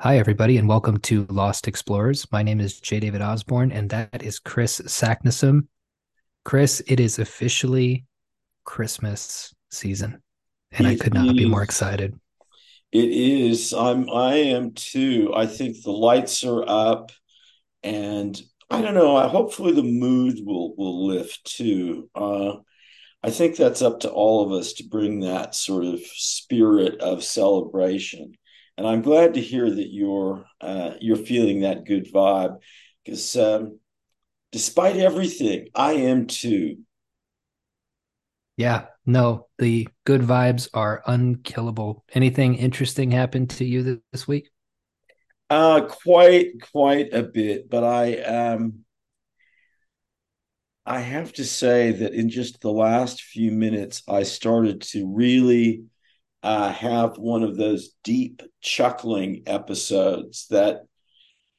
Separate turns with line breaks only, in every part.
Hi, everybody, and welcome to Lost Xplorers. My name is J. David Osborne, and that is Kris Saknussemm. Kris, it is officially Christmas season, and it I could not is. be more excited.
It is. I'm. I am too. I think the lights are up, and I don't know. Hopefully, the mood will will lift too. Uh, I think that's up to all of us to bring that sort of spirit of celebration and I'm glad to hear that you're uh, you're feeling that good vibe because um, despite everything, I am too.
Yeah, no, the good vibes are unkillable. Anything interesting happened to you this week?
Uh, quite quite a bit, but I um I have to say that in just the last few minutes, I started to really uh, have one of those deep chuckling episodes that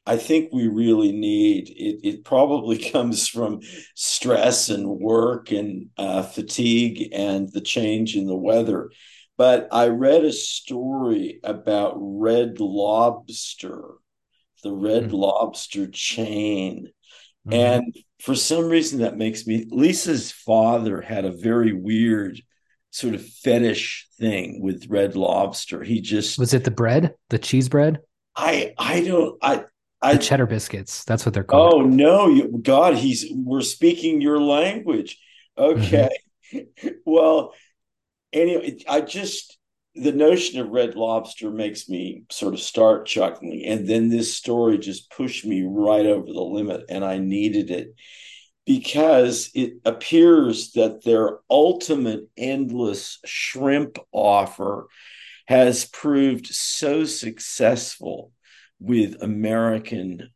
I think we really need. It, it probably comes from stress and work and uh, fatigue and the change in the weather. But I read a story about Red Lobster, the Red mm-hmm. Lobster chain. Mm-hmm. And for some reason, that makes me. Lisa's father had a very weird sort of fetish thing with red lobster. He just
was it the bread, the cheese bread.
I I don't I I
the cheddar biscuits. That's what they're called.
Oh no, you, God, he's we're speaking your language. Okay, mm-hmm. well, anyway, I just the notion of red lobster makes me sort of start chuckling, and then this story just pushed me right over the limit, and I needed it because it appears that their ultimate endless shrimp offer has proved so successful with American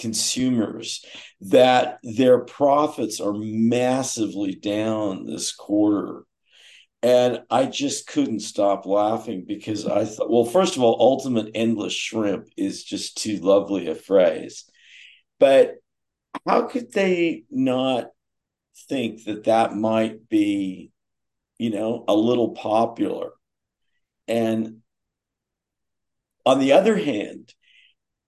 consumers that their profits are massively down this quarter. And I just couldn't stop laughing because I thought, well, first of all, ultimate endless shrimp is just too lovely a phrase. But how could they not think that that might be, you know, a little popular? And on the other hand,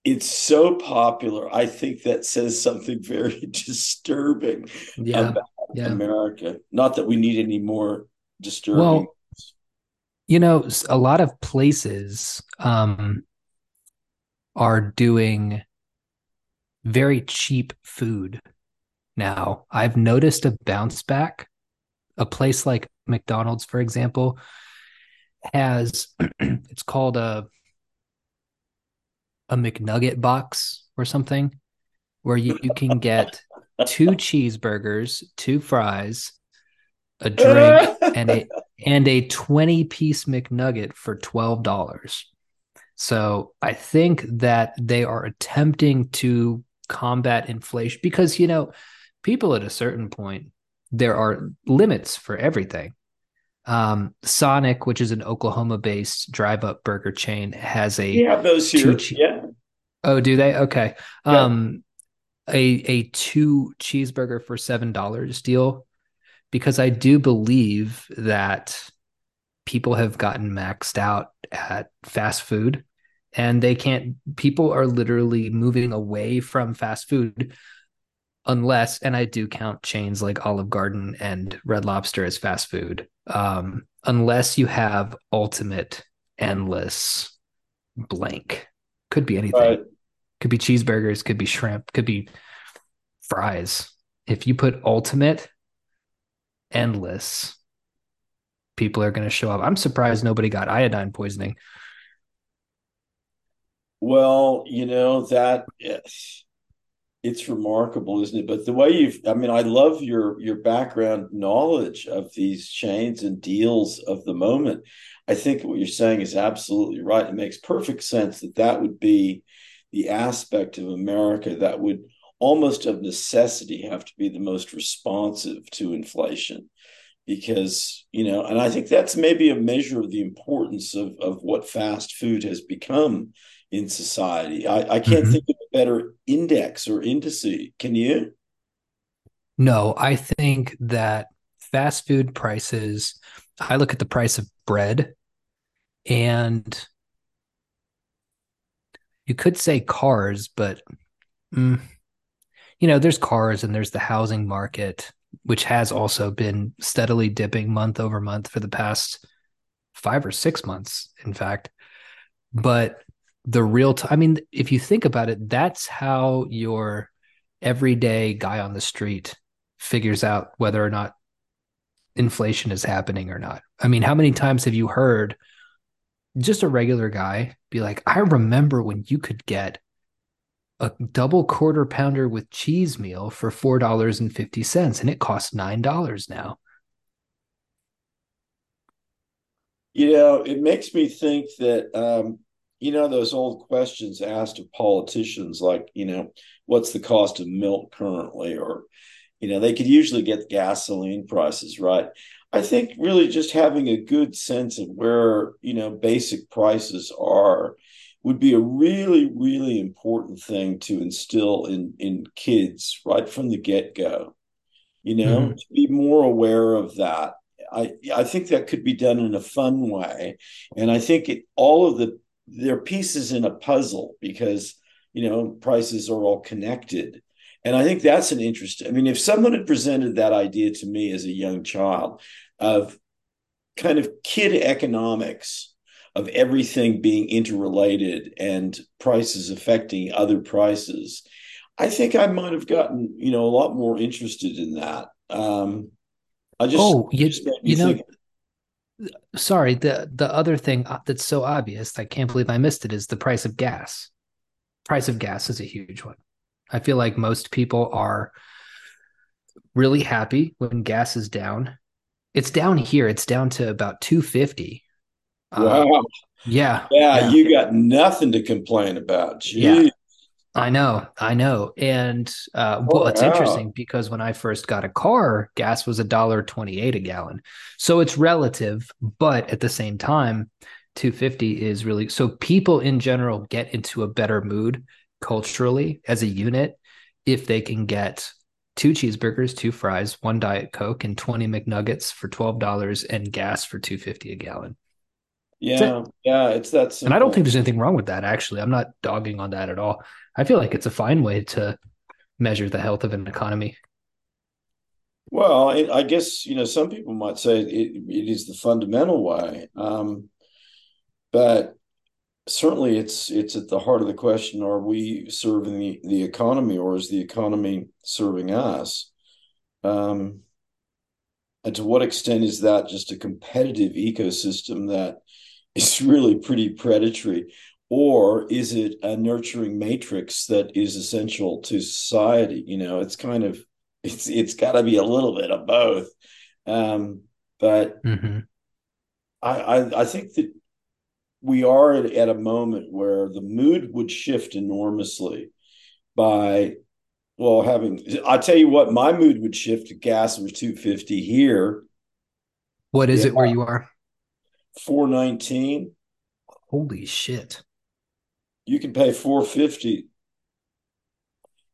it's so popular. I think that says something very disturbing yeah, about yeah. America. Not that we need any more disturbing. Well,
you know, a lot of places um, are doing very cheap food now. I've noticed a bounce back. A place like McDonald's, for example, has it's called a a McNugget box or something, where you, you can get two cheeseburgers, two fries, a drink, and a and a 20 piece McNugget for $12. So I think that they are attempting to combat inflation because you know people at a certain point there are limits for everything. Um, sonic which is an oklahoma based drive up burger chain has a
yeah those here che- yeah.
Oh do they? Okay. Yeah. um a a two cheeseburger for seven dollars deal because i do believe that people have gotten maxed out at fast food and they can't people are literally moving away from fast food unless and i do count chains like olive garden and red lobster as fast food um, unless you have ultimate endless blank. Could be anything. Right. could be cheeseburgers could be shrimp could be fries. If you put ultimate endless people are going to show up. I'm surprised nobody got iodine poisoning
well, you know that eh, it's remarkable, isn't it? But the way you've, I mean, I love your your background knowledge of these chains and deals of the moment. I think what you're saying is absolutely right. It makes perfect sense that that would be the aspect of America that would almost of necessity have to be the most responsive to inflation because you know and i think that's maybe a measure of the importance of, of what fast food has become in society. I, I can't mm-hmm. think of a better index or indice. Can you?
No, I think that fast food prices, I look at the price of bread and you could say cars, but mm, you know, there's cars and there's the housing market, which has also been steadily dipping month over month for the past five or six months, in fact. But the real time, I mean, if you think about it, that's how your everyday guy on the street figures out whether or not inflation is happening or not. I mean, how many times have you heard just a regular guy be like, I remember when you could get a double quarter pounder with cheese meal for $4.50 and it costs $9 now.
You know, it makes me think that, um, you know, those old questions asked of politicians, like, you know, what's the cost of milk currently? Or, you know, they could usually get gasoline prices right. I think really just having a good sense of where, you know, basic prices are would be a really, really important thing to instill in, in kids right from the get go. You know, mm-hmm. to be more aware of that. I, I think that could be done in a fun way. And I think it, all of the, they're pieces in a puzzle because, you know, prices are all connected. And I think that's an interest. I mean, if someone had presented that idea to me as a young child of kind of kid economics, of everything being interrelated and prices affecting other prices, I think I might have gotten, you know, a lot more interested in that. Um, I just,
oh, you, you know, think, sorry, the the other thing uh, that's so obvious, I can't believe I missed it, is the price of gas. Price of gas is a huge one. I feel like most people are really happy when gas is down. It's down here. It's down to about 250.
Uh, wow.
Uh, yeah,
yeah. Yeah, you got nothing to complain about. Jeez. Yeah.
I know, I know. And uh, well, it's interesting because when I first got a car, gas was a dollar twenty-eight a gallon. So it's relative, but at the same time, 250 is really so people in general get into a better mood culturally as a unit if they can get two cheeseburgers, two fries, one diet coke, and 20 McNuggets for $12 and gas for 250 a gallon.
Yeah, yeah, it's that
simple. And I don't think there's anything wrong with that actually. I'm not dogging on that at all. I feel like it's a fine way to measure the health of an economy.
Well, it, I guess you know some people might say it, it is the fundamental way, um, but certainly it's it's at the heart of the question are we serving the, the economy or is the economy serving us um, and to what extent is that just a competitive ecosystem that is really pretty predatory or is it a nurturing matrix that is essential to society you know it's kind of it's it's got to be a little bit of both um, but mm-hmm. I, I i think that we are at, a moment where the mood would shift enormously by well having i tell you what my mood would shift to gas was 250 here
what is yeah. it where you are
419
holy shit
you can pay 450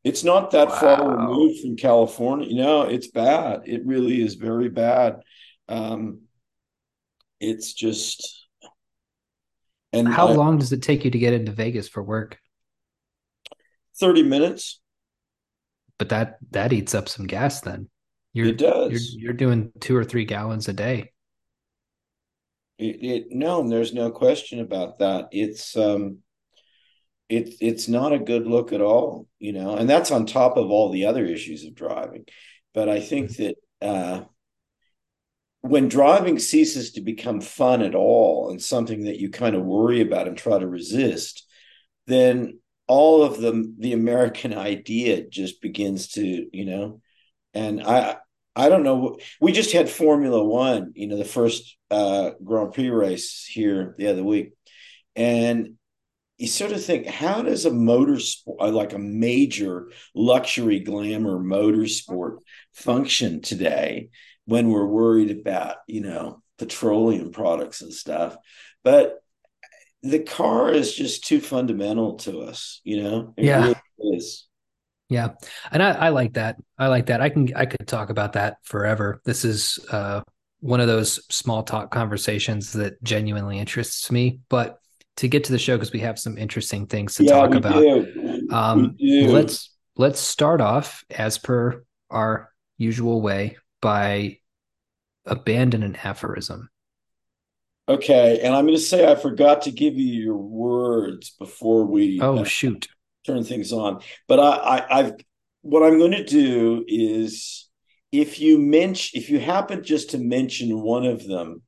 it's not that wow. far removed from california you know it's bad it really is very bad um it's just
and how I, long does it take you to get into Vegas for work?
30 minutes.
But that that eats up some gas then.
You're, it does.
You're, you're doing two or three gallons a day.
It, it no, there's no question about that. It's um it's it's not a good look at all, you know, and that's on top of all the other issues of driving. But I think mm-hmm. that uh, when driving ceases to become fun at all and something that you kind of worry about and try to resist, then all of the the American idea just begins to, you know, and I I don't know. We just had Formula One, you know, the first uh, Grand Prix race here the other week, and you sort of think, how does a motorsport, like a major luxury glamour motorsport, function today? when we're worried about, you know, petroleum products and stuff. But the car is just too fundamental to us, you know?
It yeah. Really is. Yeah. And I, I like that. I like that. I can I could talk about that forever. This is uh one of those small talk conversations that genuinely interests me. But to get to the show because we have some interesting things to yeah, talk about. Do. Um, let's let's start off as per our usual way by abandon an aphorism.
Okay, and I'm going to say I forgot to give you your words before we.
Oh shoot!
Turn things on, but I, I, I've what I'm going to do is if you mention if you happen just to mention one of them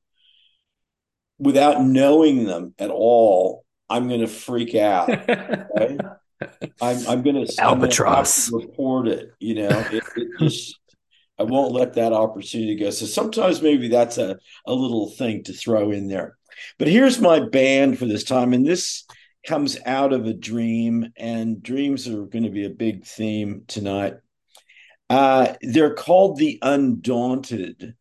without knowing them at all, I'm going to freak out. Okay? I'm, I'm going to
albatross
report it. You know, it, it just I won't let that opportunity go. So sometimes maybe that's a, a little thing to throw in there. But here's my band for this time, and this comes out of a dream, and dreams are going to be a big theme tonight. Uh, they're called the Undaunted,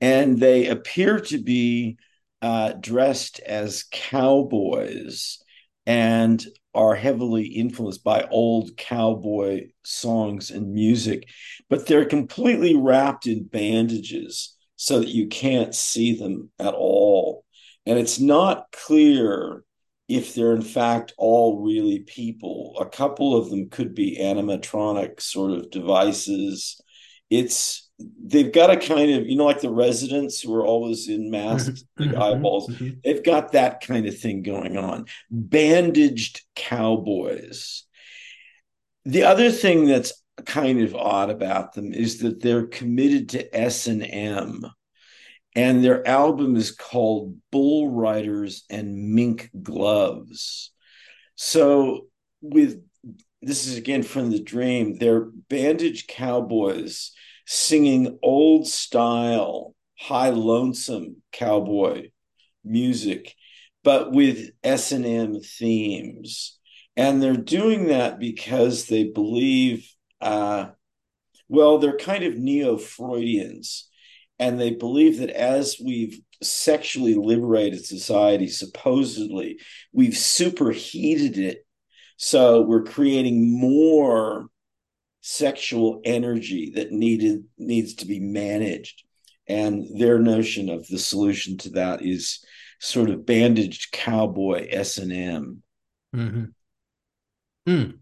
and they appear to be uh, dressed as cowboys and are heavily influenced by old cowboy songs and music, but they're completely wrapped in bandages so that you can't see them at all. And it's not clear if they're in fact all really people. A couple of them could be animatronic sort of devices. It's they've got a kind of you know like the residents who are always in masks mm-hmm. eyeballs mm-hmm. they've got that kind of thing going on bandaged cowboys the other thing that's kind of odd about them is that they're committed to s&m and their album is called bull riders and mink gloves so with this is again from the dream they're bandaged cowboys singing old style, high lonesome cowboy music, but with S and M themes. And they're doing that because they believe, uh, well, they're kind of neo Freudians, and they believe that as we've sexually liberated society, supposedly, we've superheated it. So we're creating more sexual energy that needed needs to be managed and their notion of the solution to that is sort of bandaged cowboy s&m mm-hmm.
mm.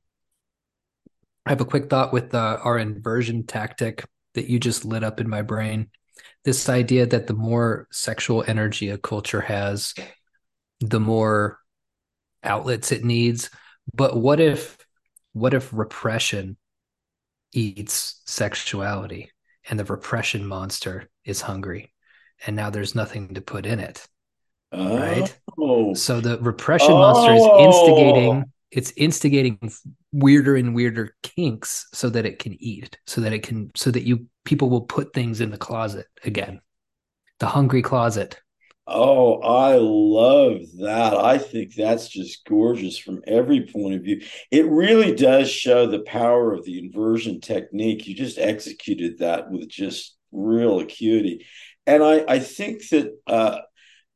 i have a quick thought with uh, our inversion tactic that you just lit up in my brain this idea that the more sexual energy a culture has the more outlets it needs but what if what if repression eats sexuality and the repression monster is hungry and now there's nothing to put in it oh. right so the repression oh. monster is oh. instigating it's instigating weirder and weirder kinks so that it can eat so that it can so that you people will put things in the closet again the hungry closet
Oh, I love that. I think that's just gorgeous from every point of view. It really does show the power of the inversion technique. You just executed that with just real acuity. And I, I think that uh,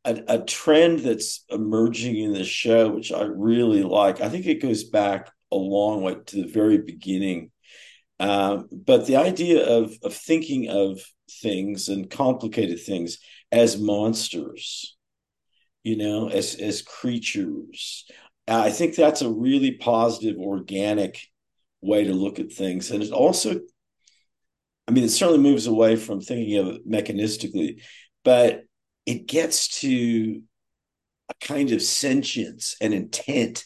a, a trend that's emerging in the show, which I really like, I think it goes back a long way to the very beginning. Um, but the idea of, of thinking of things and complicated things as monsters, you know, as as creatures. I think that's a really positive, organic way to look at things, and it also, I mean, it certainly moves away from thinking of it mechanistically, but it gets to a kind of sentience and intent,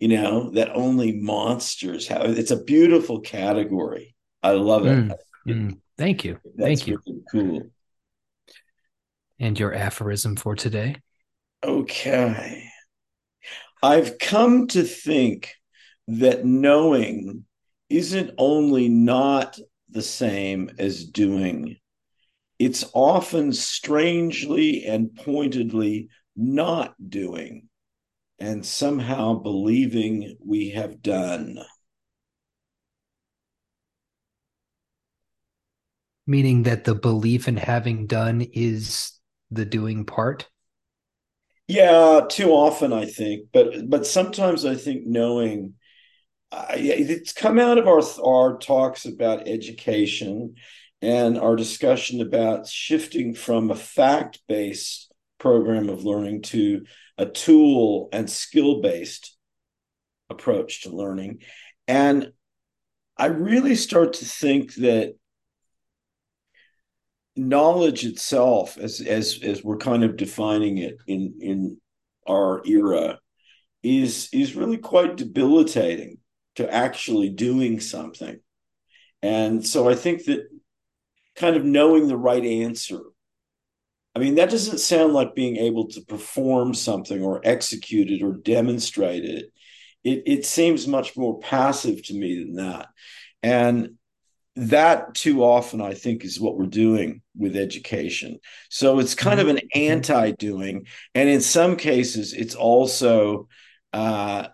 you know, that only monsters have. It's a beautiful category. I love it. Mm,
mm, thank you. That's Thank you.
Really cool.
And your aphorism for today?
Okay. I've come to think that knowing isn't only not the same as doing, it's often strangely and pointedly not doing and somehow believing we have done.
Meaning that the belief in having done is the doing part?
Yeah, too often I think, but but sometimes I think knowing uh, it's come out of our our talks about education and our discussion about shifting from a fact based program of learning to a tool and skill based approach to learning. And I really start to think that knowledge itself, as as as we're kind of defining it in in our era, is is really quite debilitating to actually doing something. And so I think that kind of knowing the right answer. I mean, that doesn't sound like being able to perform something or execute it or demonstrate it. It, it seems much more passive to me than that. And that too often, I think, is what we're doing with education. So it's kind of an mm-hmm. anti doing. And in some cases, it's also uh,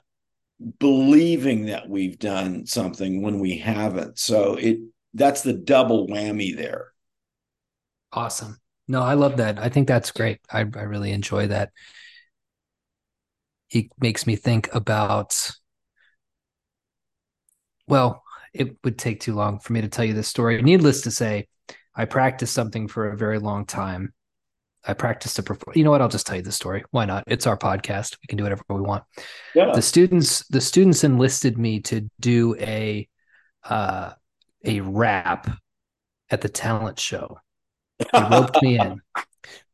believing that we've done something when we haven't. So it that's the double whammy there.
Awesome. No, I love that. I think that's great. I, I really enjoy that. It makes me think about, well, it would take too long for me to tell you this story. Needless to say, I practiced something for a very long time. I practiced to perform. You know what? I'll just tell you the story. Why not? It's our podcast. We can do whatever we want. Yeah. The students, the students enlisted me to do a uh, a rap at the talent show. They roped me in.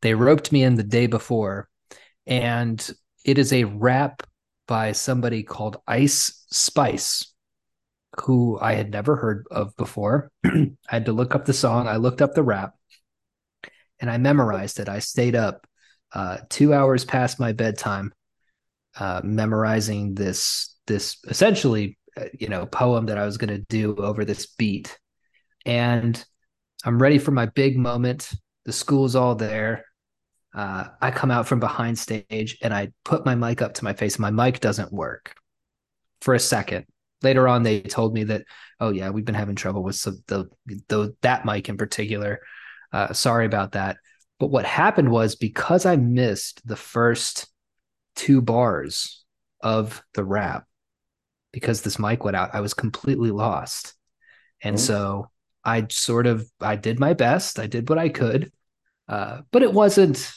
They roped me in the day before, and it is a rap by somebody called Ice Spice, who I had never heard of before. I had to look up the song. I looked up the rap, and I memorized it. I stayed up uh, two hours past my bedtime, uh, memorizing this this essentially uh, you know poem that I was going to do over this beat, and I'm ready for my big moment. The school's all there. Uh, I come out from behind stage and I put my mic up to my face. My mic doesn't work for a second. Later on, they told me that, oh yeah, we've been having trouble with some, the, the that mic in particular. Uh, sorry about that. But what happened was because I missed the first two bars of the rap, because this mic went out, I was completely lost. And mm-hmm. so I sort of I did my best. I did what I could. Uh, but it wasn't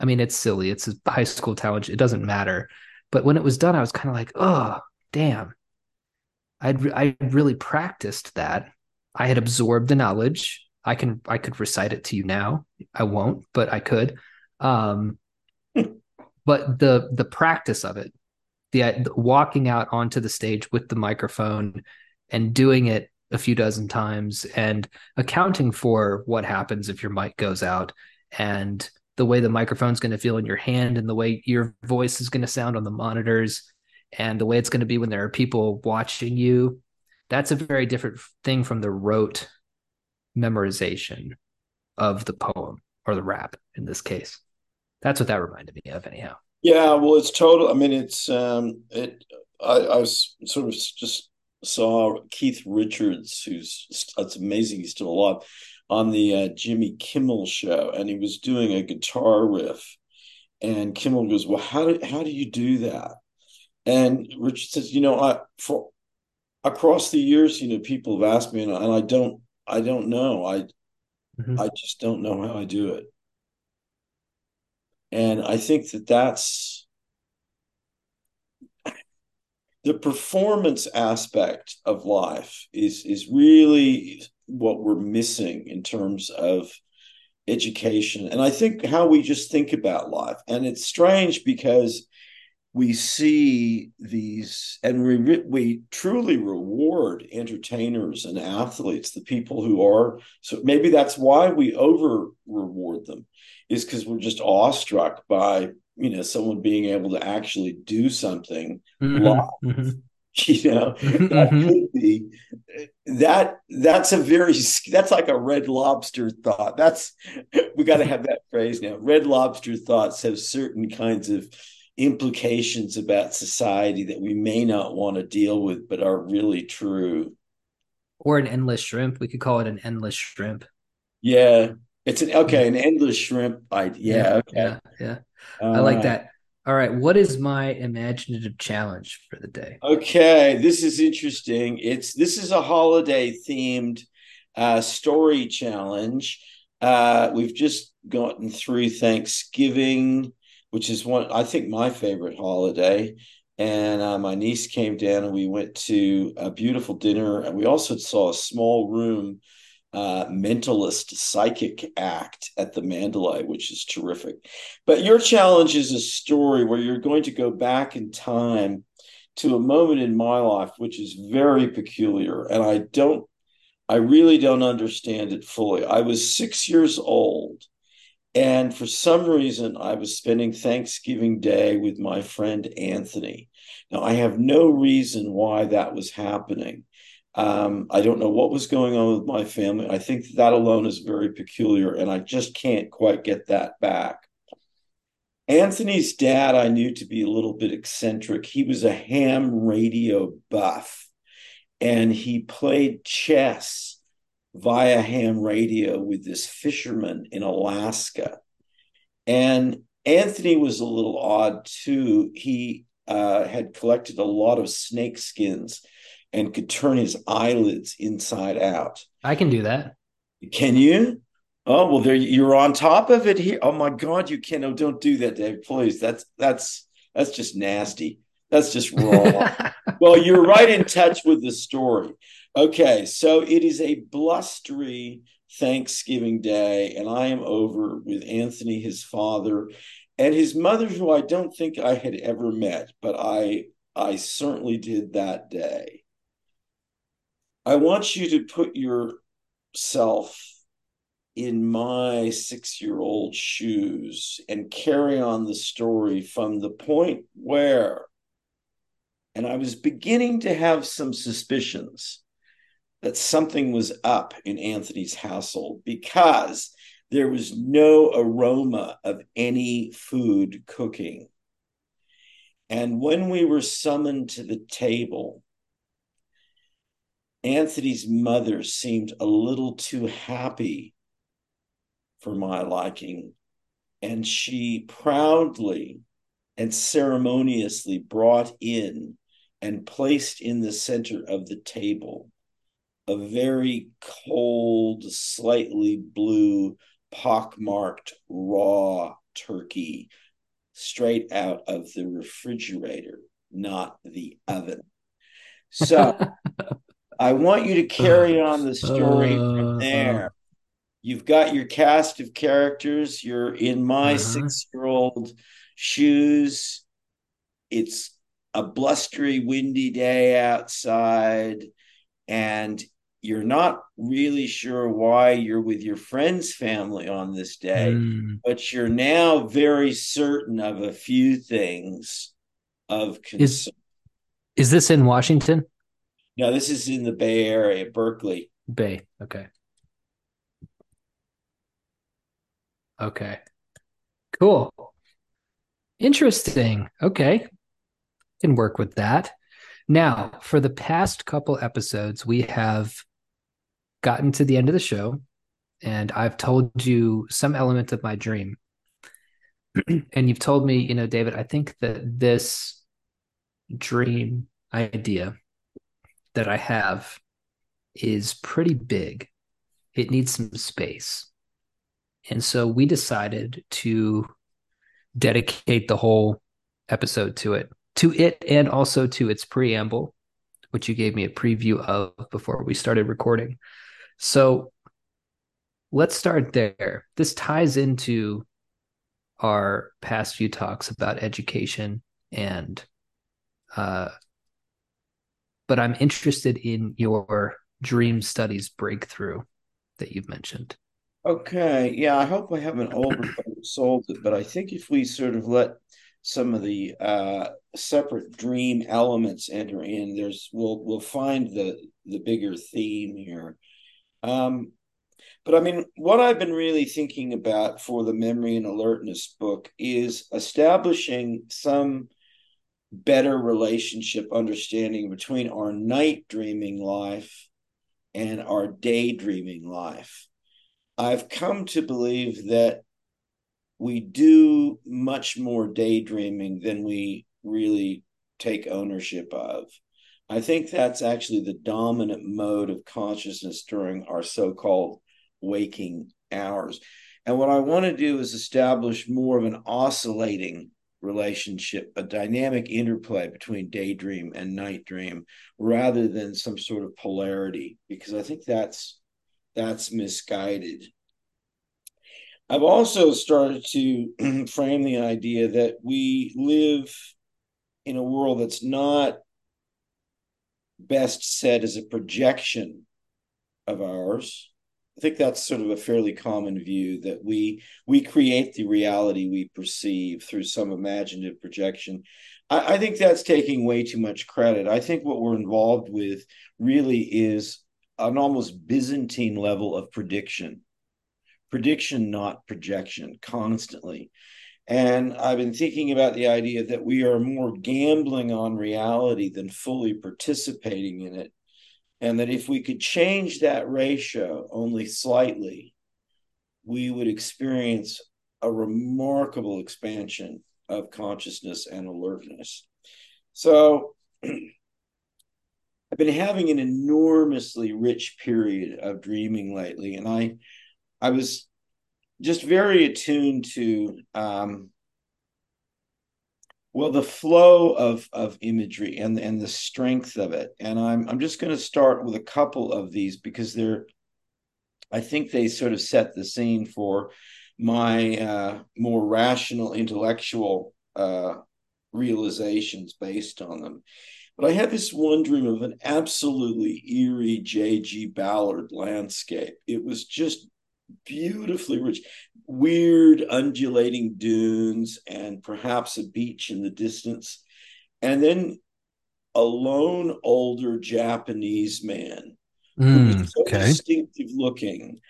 I mean, it's silly. It's a high school talent. It doesn't matter. But when it was done, I was kind of like, oh, damn. I'd re- I really practiced that. I had absorbed the knowledge. I can I could recite it to you now. I won't, but I could. Um, but the the practice of it, the, the walking out onto the stage with the microphone and doing it a few dozen times and accounting for what happens if your mic goes out and the way the microphone's going to feel in your hand and the way your voice is going to sound on the monitors and the way it's going to be when there are people watching you that's a very different thing from the rote memorization of the poem or the rap in this case. That's what that reminded me of anyhow.
Yeah well it's total i mean it's um it I, I was sort of just saw Keith Richards, who's that's amazing he's still alive, on the uh, Jimmy Kimmel show, and he was doing a guitar riff, and Kimmel goes, "Well, how do how do you do that?" And Richard says, "You know, I for across the years, you know, people have asked me, and I, and I don't, I don't know, I, mm-hmm. I just don't know how I do it." And I think that that's the performance aspect of life is is really what we're missing in terms of education. And i think how we just think about life and it's strange because we see these and we we truly reward entertainers and athletes the people who are so maybe that's why we over reward them is because we're just awestruck by you know someone being able to actually do something mm-hmm. live mm-hmm. you know mm-hmm. that mm-hmm. could be that that's a very that's like a red lobster thought that's we got to have that phrase now red lobster thoughts have certain kinds of implications about society that we may not want to deal with but are really true
or an endless shrimp we could call it an endless shrimp
yeah it's an okay an endless shrimp idea yeah, okay
yeah, yeah. All I like right. that. All right. What is my imaginative challenge for the day?
Okay. This is interesting. It's this is a holiday themed uh, story challenge. Uh, we've just gotten through Thanksgiving. which is one I think my favorite holiday. And uh, my niece came down, and we went to a beautiful dinner, and we also saw a small room uh, mentalist psychic act at the Mandalay, which is terrific. But your challenge is a story where you're going to go back in time to a moment in my life which is very peculiar, and I don't, I really don't understand it fully. I was six years old. And for some reason, I was spending Thanksgiving Day with my friend Anthony. Now, I have no reason why that was happening. Um, I don't know what was going on with my family. I think that alone is very peculiar, and I just can't quite get that back. Anthony's dad, I knew to be a little bit eccentric. He was a ham radio buff, and he played chess via ham radio with this fisherman in Alaska. And Anthony was a little odd too. He uh, had collected a lot of snake skins and could turn his eyelids inside out.
I can do that.
Can you? Oh well, there you're on top of it here. Oh my God, you can! Oh, don't do that, Dave. Please, that's that's that's just nasty. That's just wrong. well, you're right in touch with the story. Okay, so it is a blustery Thanksgiving Day, and I am over with Anthony, his father, and his mother, who I don't think I had ever met, but I I certainly did that day. I want you to put yourself in my six year old shoes and carry on the story from the point where, and I was beginning to have some suspicions that something was up in Anthony's household because there was no aroma of any food cooking. And when we were summoned to the table, Anthony's mother seemed a little too happy for my liking, and she proudly and ceremoniously brought in and placed in the center of the table a very cold, slightly blue, pockmarked raw turkey straight out of the refrigerator, not the oven. So I want you to carry on the story from uh, there. You've got your cast of characters. You're in my uh-huh. six year old shoes. It's a blustery, windy day outside, and you're not really sure why you're with your friend's family on this day, mm. but you're now very certain of a few things of concern.
Is, is this in Washington?
No, this is in the Bay Area, Berkeley.
Bay. Okay. Okay. Cool. Interesting. Okay. Can work with that. Now, for the past couple episodes, we have gotten to the end of the show and I've told you some element of my dream. and you've told me, you know, David, I think that this dream idea that I have is pretty big. It needs some space. And so we decided to dedicate the whole episode to it, to it, and also to its preamble, which you gave me a preview of before we started recording. So let's start there. This ties into our past few talks about education and uh, but I'm interested in your dream studies breakthrough that you've mentioned.
Okay. Yeah, I hope I haven't oversold it, but I think if we sort of let some of the uh, separate dream elements enter in, there's we'll we'll find the the bigger theme here. Um, but I mean, what I've been really thinking about for the memory and alertness book is establishing some better relationship understanding between our night dreaming life and our daydreaming life. I've come to believe that we do much more daydreaming than we really take ownership of. I think that's actually the dominant mode of consciousness during our so called waking hours. And what I want to do is establish more of an oscillating relationship, a dynamic interplay between daydream and night dream, rather than some sort of polarity, because I think that's that's misguided. I've also started to frame the idea that we live in a world that's not best said as a projection of ours. I think that's sort of a fairly common view that we we create the reality we perceive through some imaginative projection. I, I think that's taking way too much credit. I think what we're involved with really is an almost Byzantine level of prediction. Prediction, not projection, constantly. And I've been thinking about the idea that we are more gambling on reality than fully participating in it. And that if we could change that ratio only slightly, we would experience a remarkable expansion of consciousness and alertness. So I've been having an enormously rich period of dreaming lately. And I I was just very attuned to um, well the flow of of imagery and and the strength of it. And i'm i'm just going to start with a couple of these because they're i think they sort of set the scene for my uh, more rational intellectual uh, realizations based on them. But i had this one dream of an absolutely eerie j.g ballard landscape. It was just beautifully rich, weird undulating dunes, and perhaps a beach in the distance. And then a lone older Japanese man
mm, who was
so okay. distinctive looking.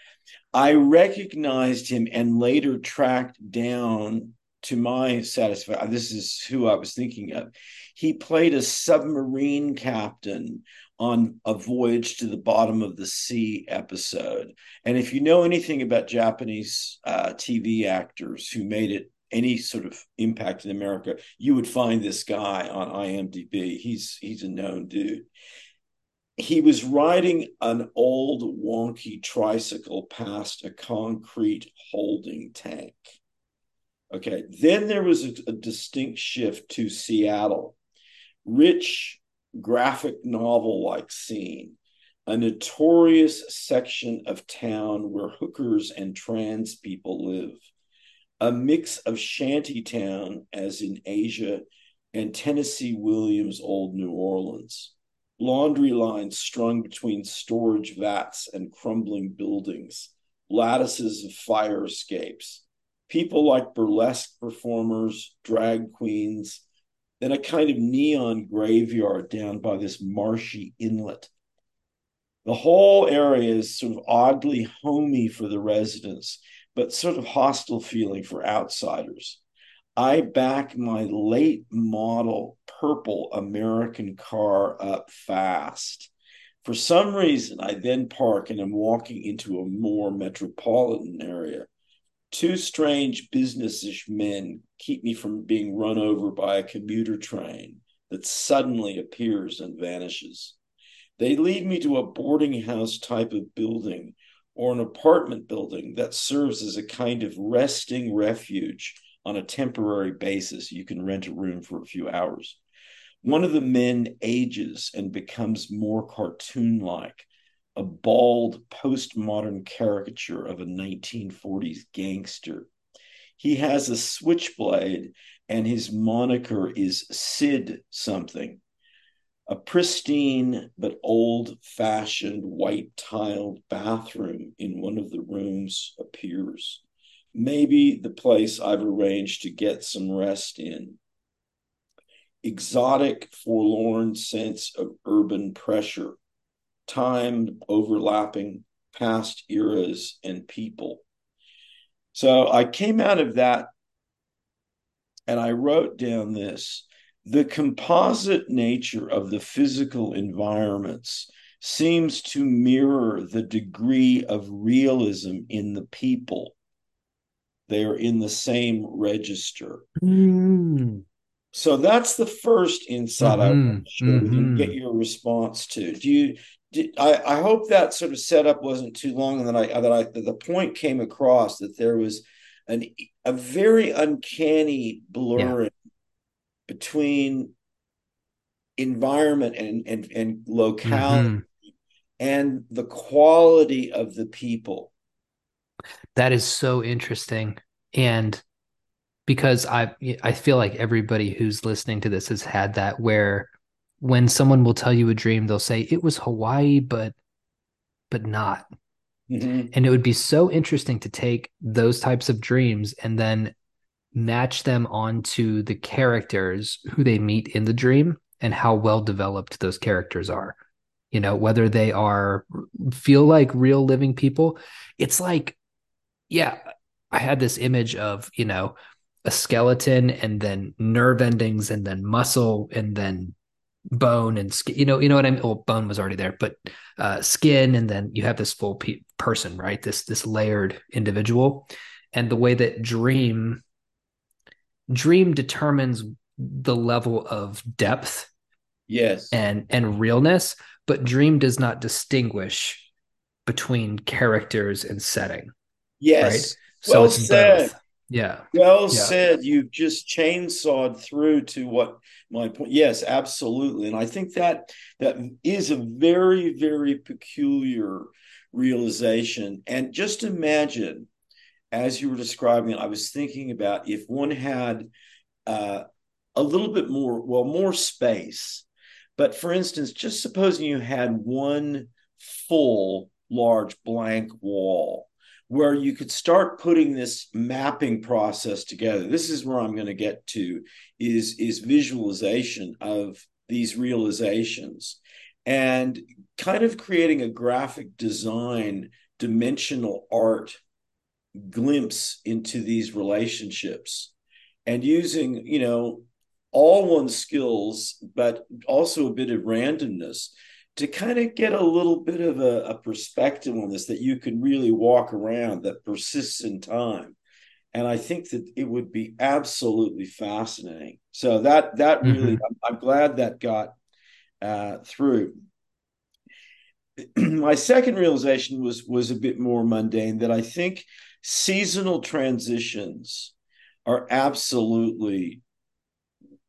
I recognized him and later tracked down to my satisfaction. This is who I was thinking of. He played a submarine captain on a voyage to the bottom of the sea episode. And if you know anything about Japanese uh, TV actors who made it any sort of impact in America, you would find this guy on IMDb. He's he's a known dude. He was riding an old wonky tricycle past a concrete holding tank. Okay, then there was a, a distinct shift to Seattle. Rich graphic novel like scene, a notorious section of town where hookers and trans people live, a mix of shantytown, as in Asia, and Tennessee Williams' old New Orleans. Laundry lines strung between storage vats and crumbling buildings, lattices of fire escapes, people like burlesque performers, drag queens, then a kind of neon graveyard down by this marshy inlet. The whole area is sort of oddly homey for the residents, but sort of hostile feeling for outsiders. I back my late model purple American car up fast. For some reason, I then park and am walking into a more metropolitan area two strange businessish men keep me from being run over by a commuter train that suddenly appears and vanishes. They lead me to a boarding house type of building or an apartment building that serves as a kind of resting refuge on a temporary basis. You can rent a room for a few hours. One of the men ages and becomes more cartoon like a bald postmodern caricature of a 1940s gangster. He has a switchblade, and his moniker is Sid something. A pristine but old fashioned white tiled bathroom in one of the rooms appears. Maybe the place I've arranged to get some rest in. Exotic, forlorn sense of urban pressure time overlapping past eras and people. So I came out of that and I wrote down this the composite nature of the physical environments seems to mirror the degree of realism in the people. They are in the same register.
Mm.
So that's the first insight mm-hmm. I want to share mm-hmm. get your response to. Do you I, I hope that sort of setup wasn't too long, and that I that I that the point came across that there was an a very uncanny blurring yeah. between environment and and and locality mm-hmm. and the quality of the people.
That is so interesting, and because I I feel like everybody who's listening to this has had that where when someone will tell you a dream, they'll say it was Hawaii, but but not. Mm-hmm. And it would be so interesting to take those types of dreams and then match them onto the characters who they meet in the dream and how well developed those characters are. You know, whether they are feel like real living people. It's like, yeah, I had this image of, you know, a skeleton and then nerve endings and then muscle and then bone and skin you know you know what i mean? Well bone was already there but uh, skin and then you have this full pe- person right? This this layered individual. And the way that dream dream determines the level of depth
yes.
and and realness but dream does not distinguish between characters and setting
yes. Right so well it's said. both
yeah.
Well
yeah.
said. You've just chainsawed through to what my point. Yes, absolutely. And I think that that is a very, very peculiar realization. And just imagine, as you were describing it, I was thinking about if one had uh, a little bit more, well, more space. But for instance, just supposing you had one full large blank wall where you could start putting this mapping process together. This is where i'm going to get to is is visualization of these realizations and kind of creating a graphic design dimensional art glimpse into these relationships and using you know all one's skills but also a bit of randomness to kind of get a little bit of a, a, perspective on this that you can really walk around that persists in time. And i think that it would be absolutely fascinating. So that that really mm-hmm. I'm, I'm, glad that got uh, through. My second realization was was a bit more mundane that i think seasonal transitions are absolutely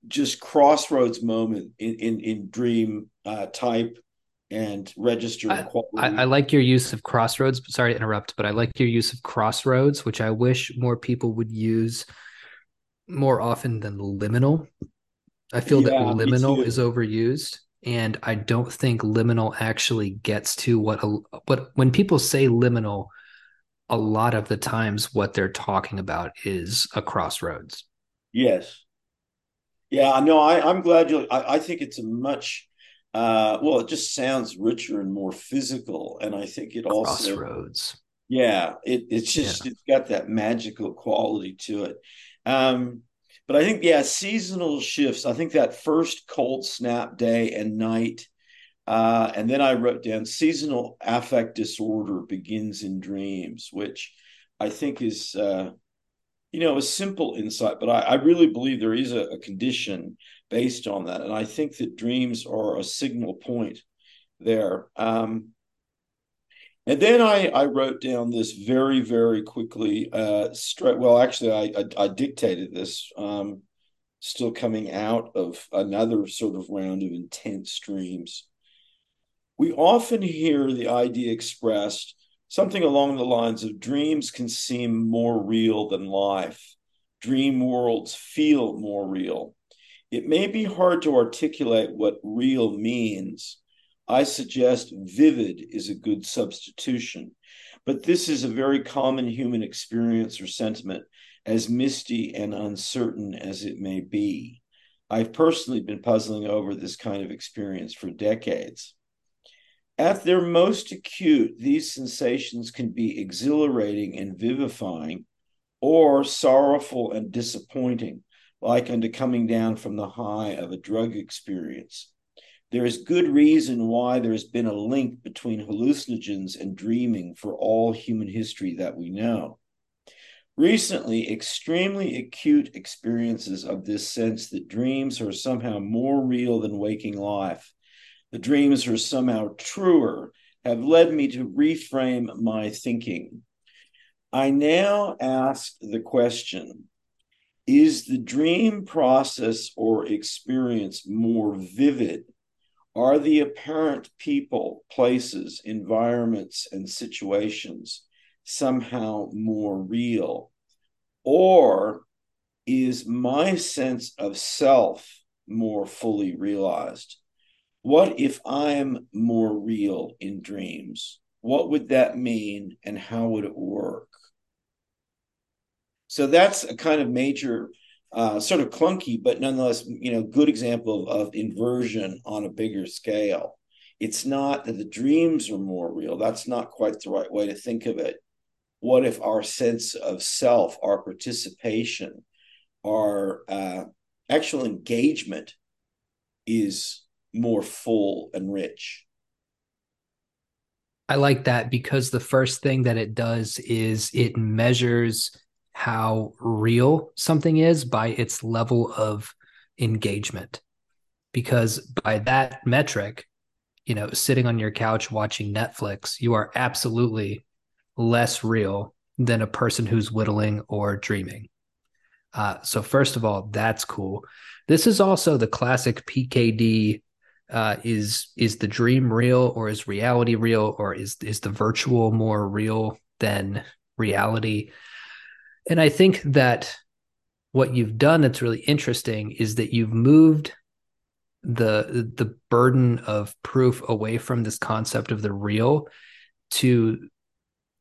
just crossroads moment in in, in dream uh, type and register
I, I, I, like your use of crossroads. Sorry to interrupt, but I like your use of crossroads, which I wish more people would use more often than liminal. I feel yeah, that liminal is overused, and I don't think liminal actually gets to what a, what when people say liminal. A lot of the times, what they're talking about is a crossroads.
Yes. Yeah, no, I, I'm glad you. I, I think it's a much uh, well, it just sounds richer and more physical, and I think it also
crossroads.
Yeah, it it's just yeah. it's got that magical quality to it. Um, but I think yeah, seasonal shifts. I think that first cold snap day and night, uh, and then I wrote down seasonal affect disorder begins in dreams, which I think is uh, you know a simple insight, but I, I really believe there is a, a condition based on that. And I think that dreams are a signal point there. Um, and then I, I wrote down this very, very quickly. Uh, straight, well, actually, I, I, I dictated this, um, still coming out of another sort of round of intense dreams. We often hear the idea expressed something along the lines of dreams can seem more real than life. Dream worlds feel more real. It may be hard to articulate what real means. I suggest vivid is a good substitution, but this is a very common human experience or sentiment, as misty and uncertain as it may be. I've personally been puzzling over this kind of experience for decades. At their most acute, these sensations can be exhilarating and vivifying, or sorrowful and disappointing like unto coming down from the high of a drug experience. There is good reason why there has been a link between hallucinogens and dreaming for all human history that we know. Recently, extremely acute experiences of this sense that dreams are somehow more real than waking life the dreams are somehow truer have led me to reframe my thinking. I now ask the question Is the dream process or experience more vivid? Are the apparent people, places, environments, and situations somehow more real? Or is my sense of self more fully realized? What if I'm more real in dreams? What would that mean and how would it work? So that's a kind of major, uh, sort of clunky, but nonetheless, you know, good example of, of inversion on a bigger scale. It's not that the dreams are more real. That's not quite the right way to think of it. What if our sense of self, our participation, our uh, actual engagement is more full and rich.
I like that because the first thing that it does is it measures how real something is by its level of engagement. Because by that metric, you know, sitting on your couch watching Netflix, you are absolutely less real than a person who's whittling or dreaming. Uh, so, first of all, that's cool. This is also the classic PKD uh, is is the dream real or is reality real or is is the virtual more real than reality and i think that what you've done that's really interesting is that you've moved the the burden of proof away from this concept of the real to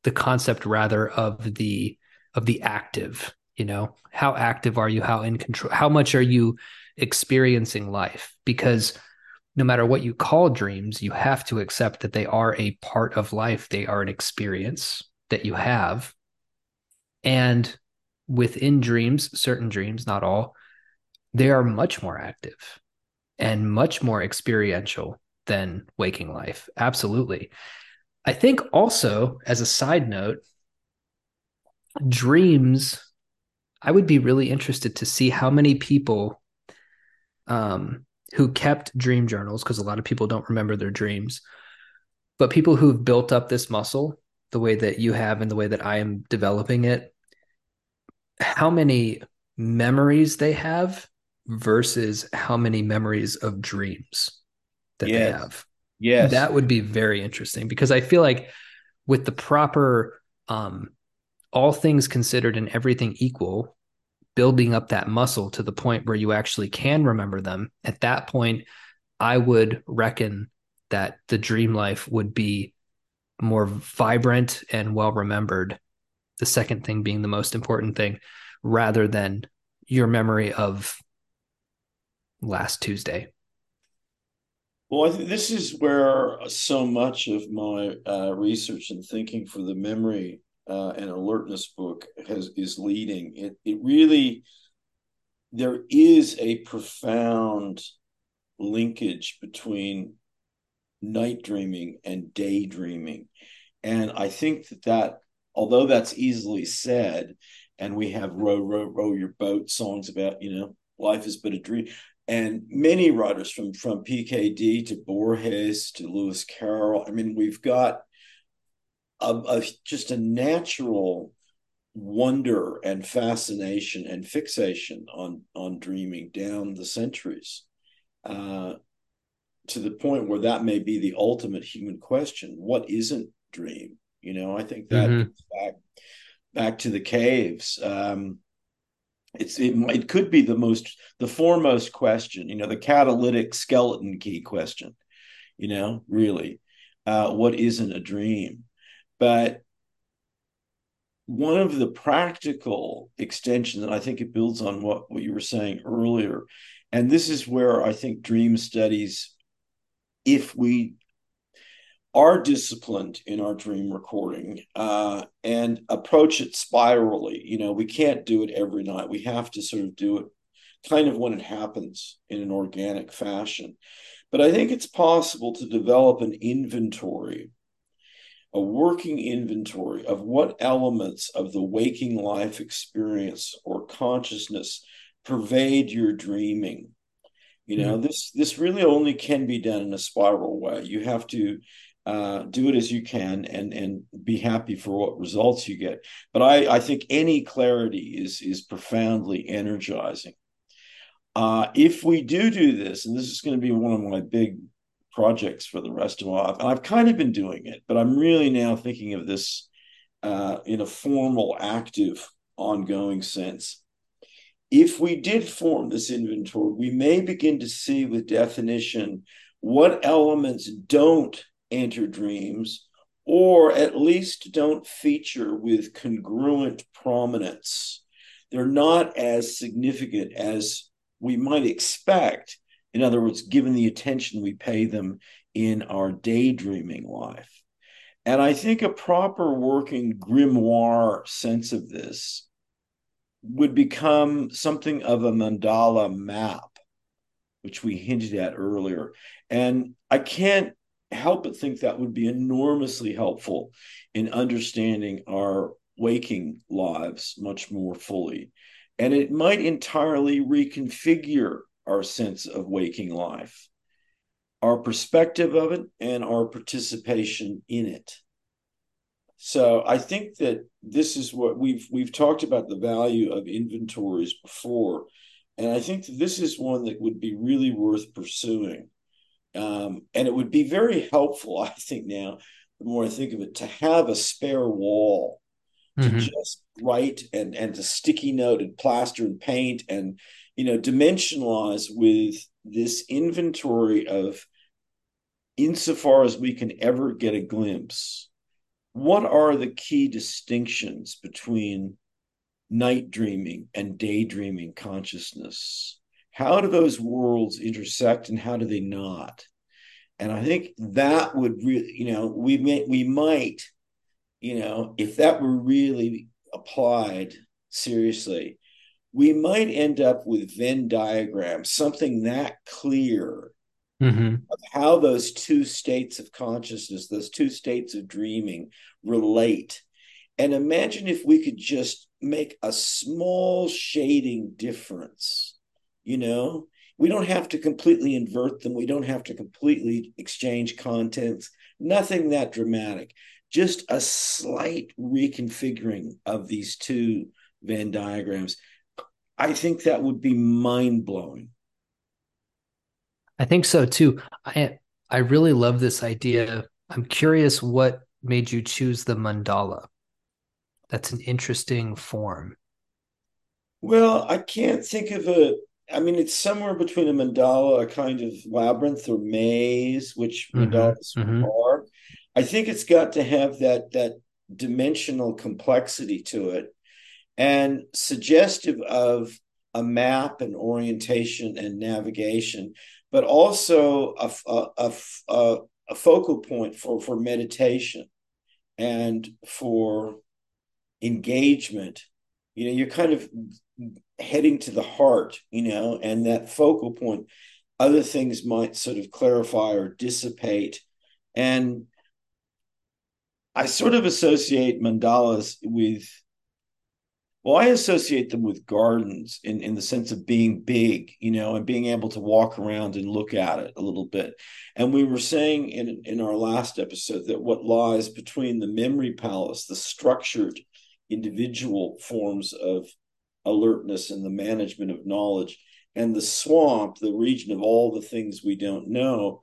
the concept rather of the of the active you know how active are you how in control how much are you experiencing life because no matter what you call dreams, you have to accept that they are a part of life. They are an experience that you have. And within dreams, certain dreams, not all, they are much more active and much more experiential than waking life. Absolutely. I think also, as a side note, dreams, I would be really interested to see how many people um, who kept dream journals because a lot of people don't remember their dreams but people who've built up this muscle the way that you have and the way that I am developing it how many memories they have versus how many memories of dreams that yes. they have
yes
that would be very interesting because i feel like with the proper um all things considered and everything equal building up that muscle to the point where you actually can remember them, at that point, I would reckon that the dream life would be more vibrant and well remembered. The second thing being the most important thing, rather than your memory of last Tuesday.
Well, I think this is where so much of my uh, research and thinking for the memory uh, and alertness book has is leading. It it really there is a profound linkage between night dreaming and daydreaming, and I think that that although that's easily said, and we have row row row your boat songs about you know life is but a dream and many writers from from PKD to Borges to Lewis Carroll. I mean, we've got of, of just a natural wonder and fascination and fixation on on dreaming down the centuries uh, to the point where that may be the ultimate human question what isn't dream you know i think that mm-hmm. back back to the caves um, it's it, it could be the most the foremost question you know the catalytic skeleton key question you know really uh, what isn't a dream but one of the practical extensions, and I think it builds on what, what you were saying earlier, and this is where I think dream studies, if we are disciplined in our dream recording uh, and approach it spirally, you know, we can't do it every night. We have to sort of do it kind of when it happens in an organic fashion. But I think it's possible to develop an inventory a working inventory of what elements of the waking life experience or consciousness pervade your dreaming. You know, mm-hmm. this this really only can be done in a spiral way. You have to uh, do it as you can and and be happy for what results you get. But I I think any clarity is is profoundly energizing. Uh, if we do do this, and this is going to be one of my big projects for the rest of my life, and I've kind of been doing it, but I'm really now thinking of this uh, in a formal, active, ongoing sense. If we did form this inventory, we may begin to see with definition what elements don't enter dreams or at least don't feature with congruent prominence. They're not as significant as we might expect. In other words, given the attention we pay them in our daydreaming life. And I think a proper working grimoire sense of this would become something of a mandala map, which we hinted at earlier. And I can't help but think that would be enormously helpful in understanding our waking lives much more fully. And it might entirely reconfigure our sense of waking life, our perspective of it, and our participation in it. So I think that this is what we've we've talked about the value of inventories before, and I think this is one that would be really worth pursuing, um, and it would be very helpful. I think now, the more I think of it, to have a spare wall mm-hmm. to just write and and to sticky note and plaster and paint and you know dimensionalize with this inventory of insofar as we can ever get a glimpse what are the key distinctions between night dreaming and daydreaming consciousness? How do those worlds intersect and how do they not? And I think that would really, you know, we may, we might, you know, if that were really applied seriously, we might end up with Venn diagrams, something that clear mm-hmm. of how those two states of consciousness, those two states of dreaming relate. And imagine if we could just make a small shading difference, you know? We don't have to completely invert them. We don't have to completely exchange contents. Nothing that dramatic. Just a slight reconfiguring of these two Venn diagrams. I think that would be mind blowing.
I think so too. I I really love this idea. I'm curious what made you choose the mandala. That's an interesting form.
Well, I can't think of a I mean, it's somewhere between a mandala, a kind of labyrinth or maze, which mm-hmm, mandalas mm-hmm. are. I think it's got to have that that dimensional complexity to it, and suggestive of a map and orientation and navigation but also a, a, a, a focal point for, for meditation and for engagement. You know, you're kind of heading to the heart, you know, and that focal point, other things might sort of clarify or dissipate. And I sort of associate mandalas with well, I associate them with gardens in, in the sense of being big, you know, and being able to walk around and look at it a little bit. And we were saying in, in our last episode that what lies between the memory palace, the structured individual forms of alertness and the management of knowledge, and the swamp, the region of all the things we don't know,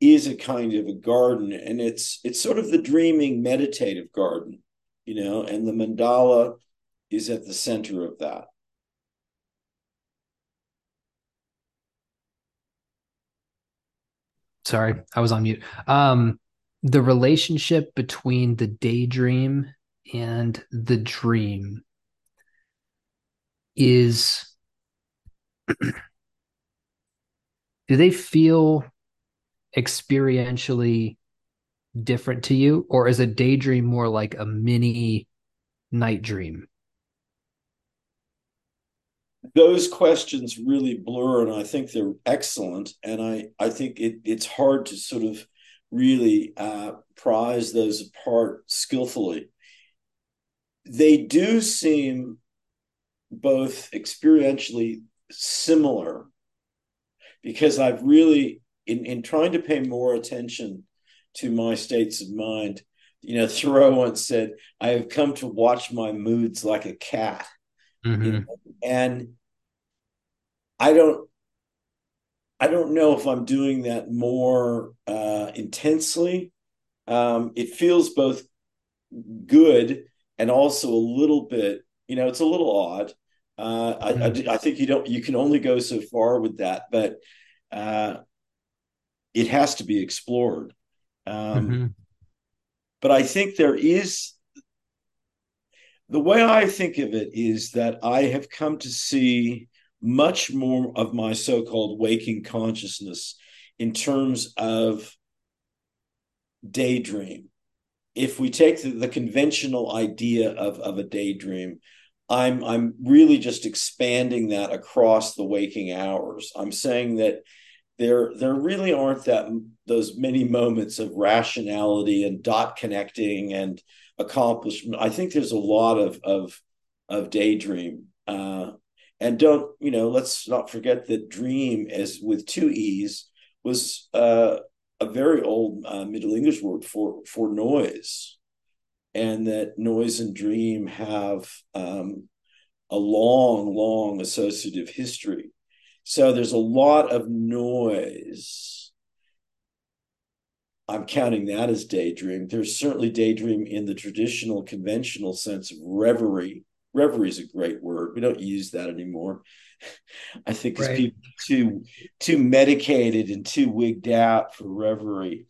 is a kind of a garden. And it's it's sort of the dreaming meditative garden, you know, and the mandala is at the center of that.
Sorry, I was on mute. Um, the relationship between the daydream and the dream is do they feel experientially different to you? Or is a daydream more like a mini night dream?
Those questions really blur and i think they're excellent and i i think it, it's hard to sort of really uh, prize those apart skillfully. They do seem both experientially similar because I've really in in trying to pay more attention to my states of mind. You know, Thoreau once said, "I have come to watch my moods like a cat," mm-hmm. you know? and I don't. I don't know if I'm doing that more uh, intensely. Um, it feels both good and also a little bit, you know, it's a little odd. Uh, I, mm-hmm. I, I, think you don't, you can only go so far with that, but uh, it has to be explored. Um, mm-hmm. But I think there is the way I think of it is that I have come to see much more of my so called waking consciousness in terms of daydream. If we take the, the conventional idea of, of a daydream, I'm I'm really just expanding that across the waking hours. I'm saying that there there really aren't that those many moments of rationality and dot connecting and accomplishment. I think there's a lot of of of daydream. Uh, and don't you know? Let's not forget that dream, as with two e's, was uh, a very old uh, Middle English word for for noise, and that noise and dream have um, a long, long associative history. So there's a lot of noise. I'm counting that as daydream. There's certainly daydream in the traditional, conventional sense of reverie. Reverie is a great word. We don't use that anymore. I think because right. people too too medicated and too wigged out for reverie.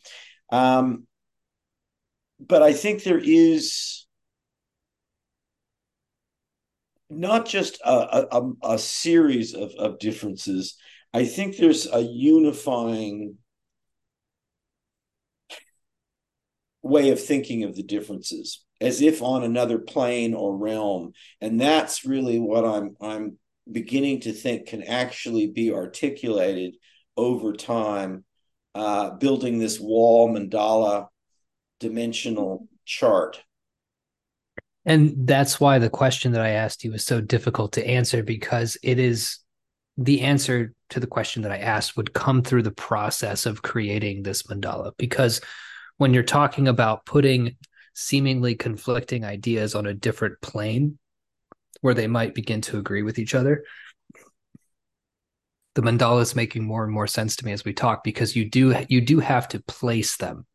Um, but I think there is not just a, a, a series of, of differences. I think there's a unifying way of thinking of the differences as if on another plane or realm and that's really what i'm i'm beginning to think can actually be articulated over time uh, building this wall mandala dimensional chart
and that's why the question that I asked you is so difficult to answer because it is the answer to the question that I asked would come through the process of creating this mandala. Because when you're talking about putting seemingly conflicting ideas on a different plane where they might begin to agree with each other, the mandala is making more and more sense to me as we talk because you do you do have to place them.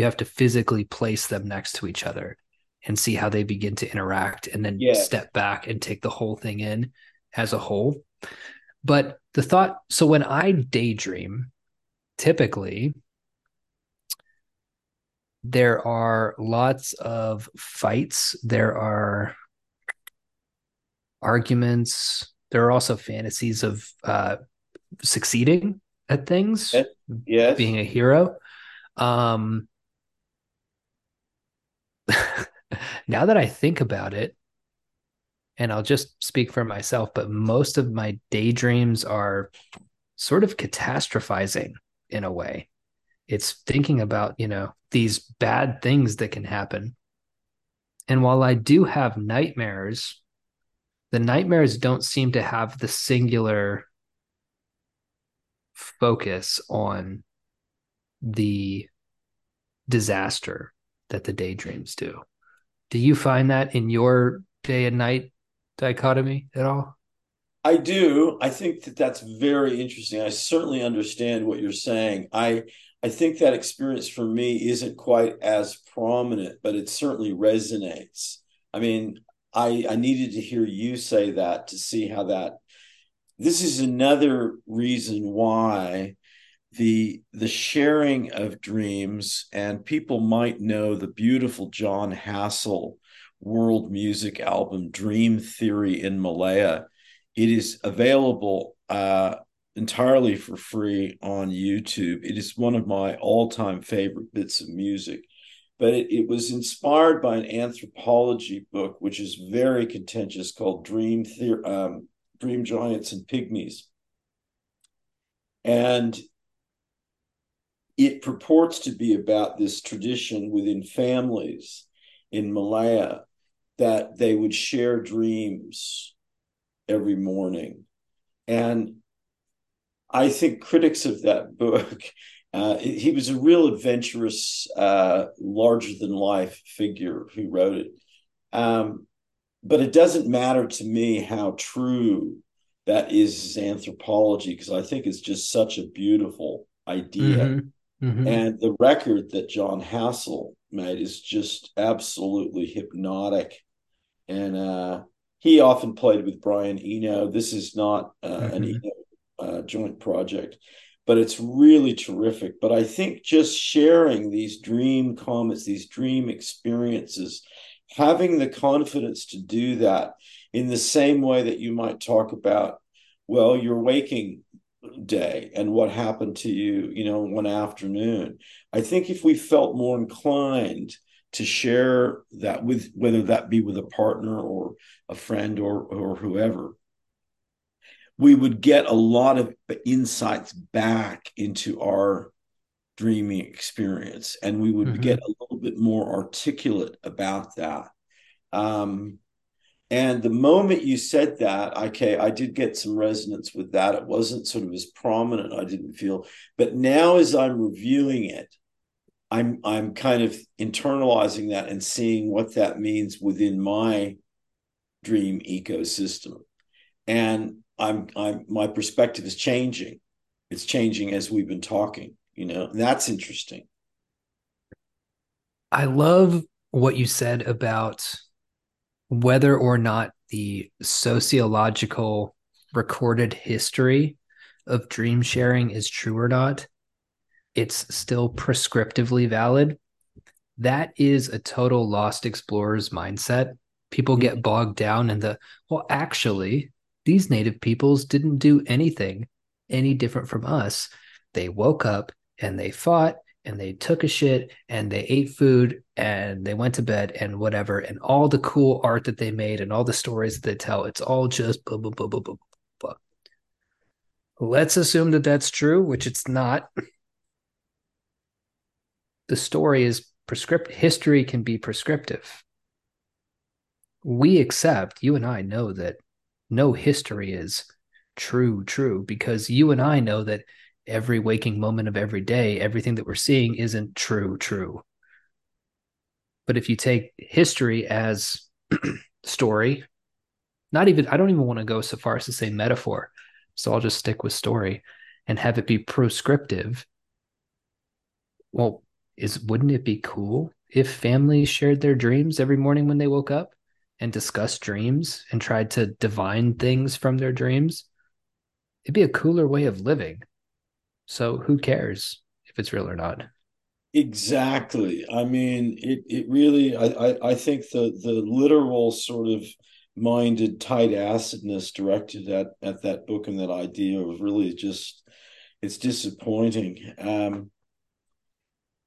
You have to physically place them next to each other and see how they begin to interact and then yeah. step back and take the whole thing in as a whole. But the thought so when I daydream, typically there are lots of fights, there are arguments, there are also fantasies of uh, succeeding at things,
yes.
being a hero. Um, now that I think about it, and I'll just speak for myself, but most of my daydreams are sort of catastrophizing in a way. It's thinking about, you know, these bad things that can happen. And while I do have nightmares, the nightmares don't seem to have the singular focus on the disaster that the daydreams do. Do you find that in your day and night dichotomy at all?
I do. I think that that's very interesting. I certainly understand what you're saying. I I think that experience for me isn't quite as prominent, but it certainly resonates. I mean, I I needed to hear you say that to see how that this is another reason why the the sharing of dreams and people might know the beautiful Jon Hassell world music album Dream Theory in Malaya. It is available uh, entirely for free on YouTube. It is one of my all-time favorite bits of music. But it, it was inspired by an anthropology book, which is very contentious, called Dream Theory, um, Dream Giants and Pygmies. And it purports to be about this tradition within families in Malaya that they would share dreams every morning. And I think critics of that book, uh, he was a real adventurous, uh, larger than life figure who wrote it. Um, but it doesn't matter to me how true that is anthropology because I think it's just such a beautiful idea. Mm-hmm. Mm-hmm. And the record that Jon Hassell made is just absolutely hypnotic. And uh, he often played with Brian Eno. This is not uh, mm-hmm. an Eno uh, joint project, but it's really terrific. But I think just sharing these dream comments, these dream experiences, having the confidence to do that in the same way that you might talk about well you're waking day and what happened to you you know one afternoon i think if we felt more inclined to share that with whether that be with a partner or a friend or or whoever we would get a lot of insights back into our dreaming experience and we would mm-hmm. get a little bit more articulate about that um, and the moment you said that, okay, I did get some resonance with that. It wasn't sort of as prominent, I didn't feel. But now as I'm reviewing it, I'm I'm kind of internalizing that and seeing what that means within my dream ecosystem. And I'm I'm my perspective is changing. It's changing as we've been talking, you know. that's interesting.
I love what you said about whether or not the sociological recorded history of dream sharing is true or not, it's still prescriptively valid. That is a total Lost Xplorers mindset. People get mm-hmm. bogged down in the, well, actually, these native peoples didn't do anything any different from us. They woke up and they fought and they took a shit and they ate food and they went to bed and whatever and all the cool art that they made and all the stories that they tell it's all just blah blah blah blah blah blah let's assume that that's true which it's not. The story is prescriptive history can be prescriptive. We accept you and i know that no history is true true because you and i know that every waking moment of every day, everything that we're seeing isn't true, true. But if you take history as story, not even, I don't even want to go so far as to say metaphor. So I'll just stick with story and have it be prescriptive. Well, is wouldn't it be cool if families shared their dreams every morning when they woke up and discussed dreams and tried to divine things from their dreams? It'd be a cooler way of living. So who cares if it's real or not?
Exactly. I mean, it it really I I, I think the the literal sort of minded tight acidness directed at at that book and that idea was really just it's disappointing. Um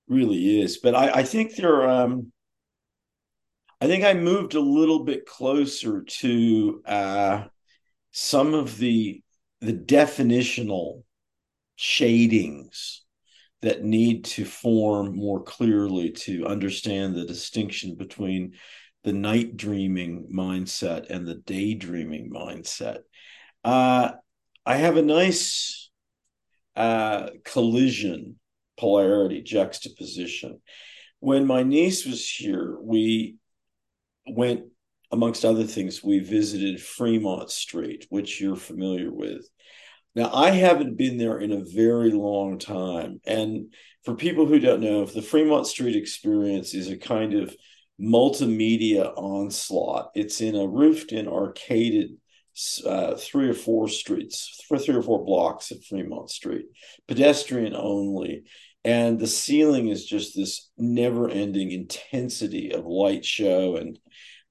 really is. But I, I think there um I think I moved a little bit closer to uh some of the the definitional shadings that need to form more clearly to understand the distinction between the night dreaming mindset and the daydreaming mindset. Uh, I have a nice uh, collision, polarity, juxtaposition. When my niece was here, we went, amongst other things, we visited Fremont Street, which you're familiar with. Now, I haven't been there in a very long time. And for people who don't know, the Fremont Street experience is a kind of multimedia onslaught, it's in a roofed in arcaded uh, three or four streets, for three or four blocks of Fremont Street, pedestrian only. And the ceiling is just this never ending intensity of light show and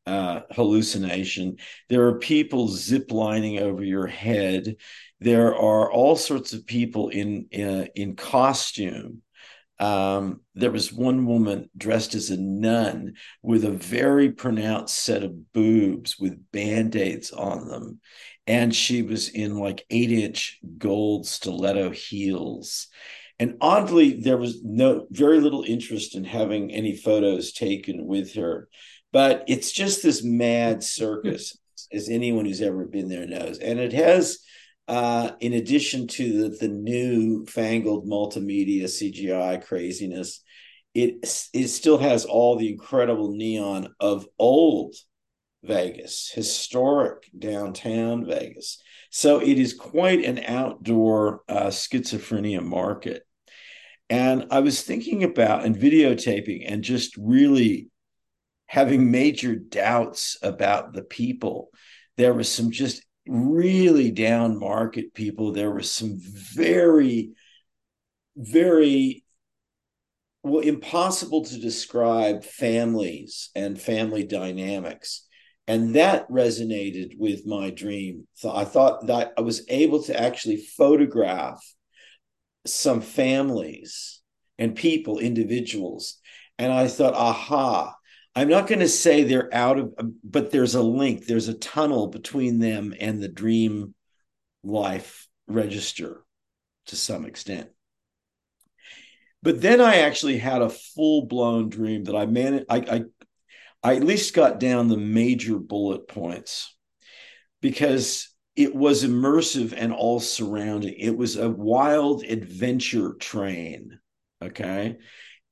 uh, hallucination. There are people ziplining over your head there are all sorts of people in in, in costume. Um, there was one woman dressed as a nun with a very pronounced set of boobs with band aids on them. And she was in like eight inch gold stiletto heels. And oddly, there was no very little interest in having any photos taken with her. But it's just this mad circus, as anyone who's ever been there knows. And it has uh, in addition to the, the new fangled multimedia CGI craziness, it it still has all the incredible neon of old Vegas, historic downtown Vegas. So it is quite an outdoor uh, schizophrenia market. And I was thinking about and videotaping and just really having major doubts about the people. There was some just really down market people. There were some very, very well, impossible to describe families and family dynamics. And that resonated with my dream. So I thought that I was able to actually photograph some families and people, individuals. And I thought, aha, I'm not going to say they're out of, um, but there's a link, there's a tunnel between them and the dream life register to some extent. But then I actually had a full blown dream that I managed. I, I I at least got down the major bullet points because it was immersive and all surrounding. It was a wild adventure train. Okay.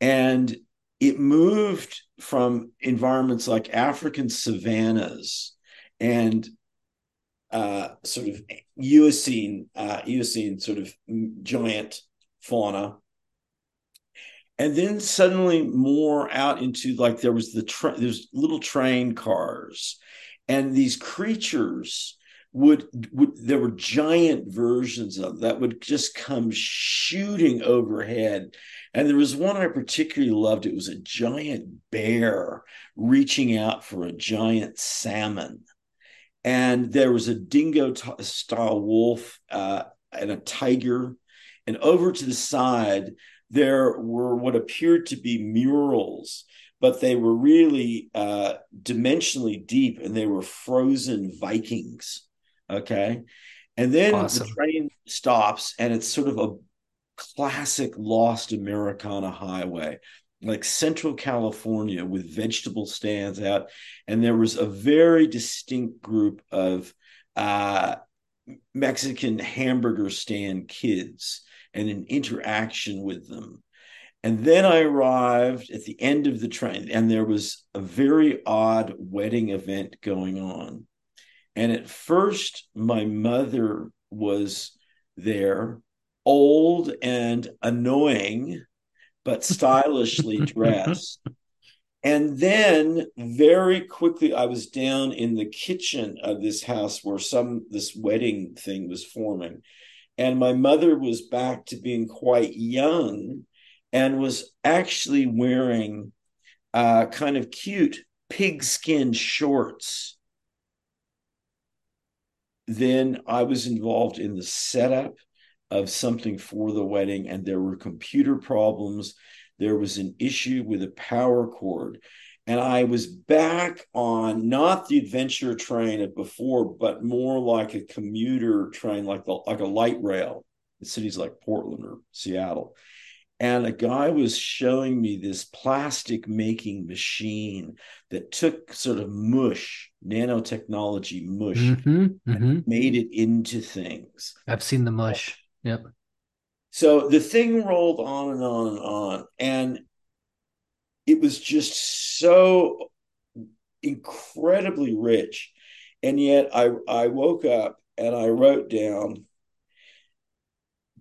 And it moved from environments like African savannas and uh, sort of Eocene, uh, Eocene sort of giant fauna. And then suddenly more out into like there was the tra- there's little train cars and these creatures would, would there were giant versions of that would just come shooting overhead and there was one i particularly loved it was a giant bear reaching out for a giant salmon and there was a dingo t- style wolf uh, and a tiger and over to the side there were what appeared to be murals, but they were really uh, dimensionally deep and they were frozen Vikings. Okay. And then awesome. the train stops and it's sort of a classic lost Americana highway, like Central California with vegetable stands out. And there was a very distinct group of uh, Mexican hamburger stand kids and an interaction with them. And then I arrived at the end of the train, and there was a very odd wedding event going on. And at first, my mother was there, old and annoying, but stylishly dressed. And then very quickly, I was down in the kitchen of this house where some this wedding thing was forming. And my mother was back to being quite young and was actually wearing uh, kind of cute pigskin shorts. Then I was involved in the setup of something for the wedding, and there were computer problems. There was an issue with a power cord and I was back on not the adventure train of before, but more like a commuter train, like the like a light rail in cities like Portland or Seattle. And a guy was showing me this plastic making machine that took sort of mush, nanotechnology mush, mm-hmm, mm-hmm. made it into things.
I've seen the mush. Yep.
So the thing rolled on and on and on. And it was just so incredibly rich. And yet I, I woke up and I wrote down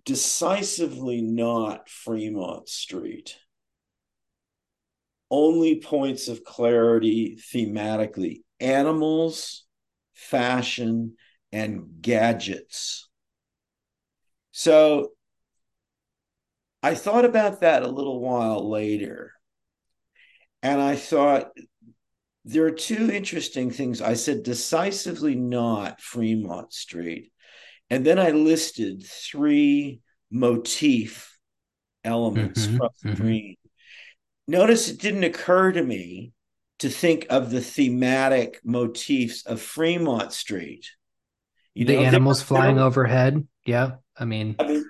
decisively not Fremont Street. Only points of clarity thematically animals, fashion, and gadgets. So I thought about that a little while later and I thought there are two interesting things. I said decisively not Fremont Street. And then I listed three motif elements mm-hmm, from the mm-hmm. dream. Notice it didn't occur to me to think of the thematic motifs of Fremont Street.
You the know, animals flying overhead. Yeah. I mean,
I mean,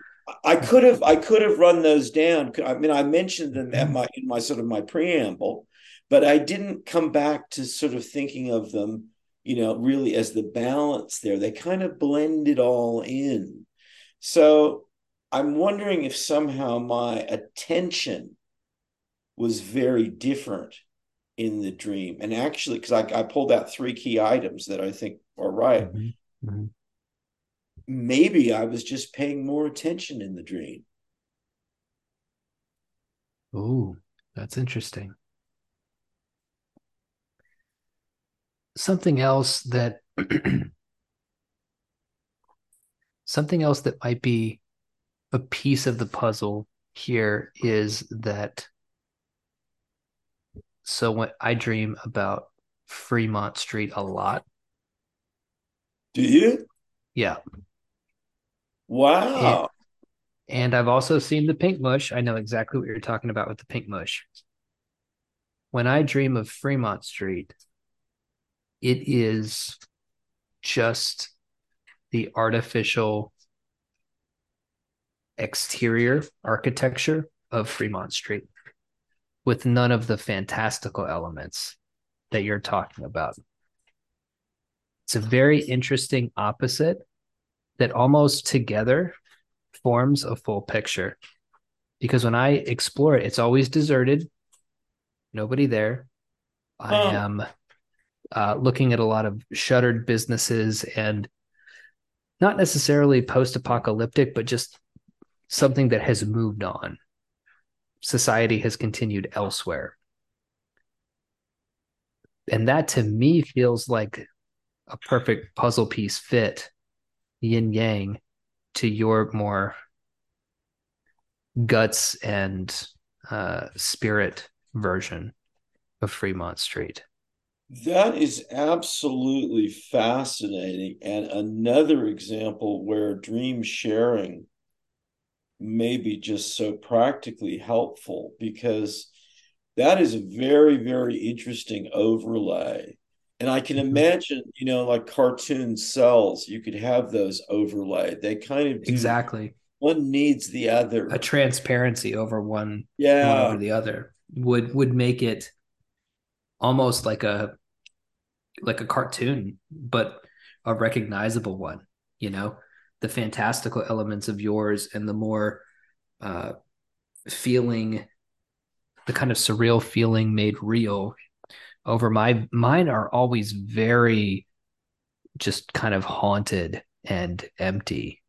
I could have I could have run those down. I mean, I mentioned them at mm-hmm. my in my sort of my preamble, but I didn't come back to sort of thinking of them you know, really as the balance there. They kind of blend it all in. So I'm wondering if somehow my attention was very different in the dream. And actually, because I, I, pulled out three key items that I think are right. Mm-hmm. Mm-hmm. Maybe I was just paying more attention in the dream.
Oh, that's interesting. Something else that something else that might be a piece of the puzzle here is that so when I dream about Fremont Street a lot.
Do you?
Yeah.
Wow.
And, and I've also seen the pink mush. I know exactly what you're talking about with the pink mush. When I dream of Fremont Street, it is just the artificial exterior architecture of Fremont Street with none of the fantastical elements that you're talking about. It's a very interesting opposite that almost together forms a full picture. Because when I explore it, it's always deserted, nobody there. I oh. am uh, looking at a lot of shuttered businesses and not necessarily post apocalyptic, but just something that has moved on. Society has continued elsewhere. And that to me feels like a perfect puzzle piece fit yin yang to your more guts and uh, spirit version of Fremont Street.
That is absolutely fascinating. And another example where dream sharing may be just so practically helpful because that is a very, very interesting overlay. And I can mm-hmm. imagine, you know, like cartoon cells, you could have those overlay. They kind of
exactly
one needs the other.
A transparency over one,
yeah,
one over the other would would make it almost like a like a cartoon, but a recognizable one. You know, the fantastical elements of yours and the more uh, feeling, the kind of surreal feeling made real over my mine are always very just kind of haunted and empty.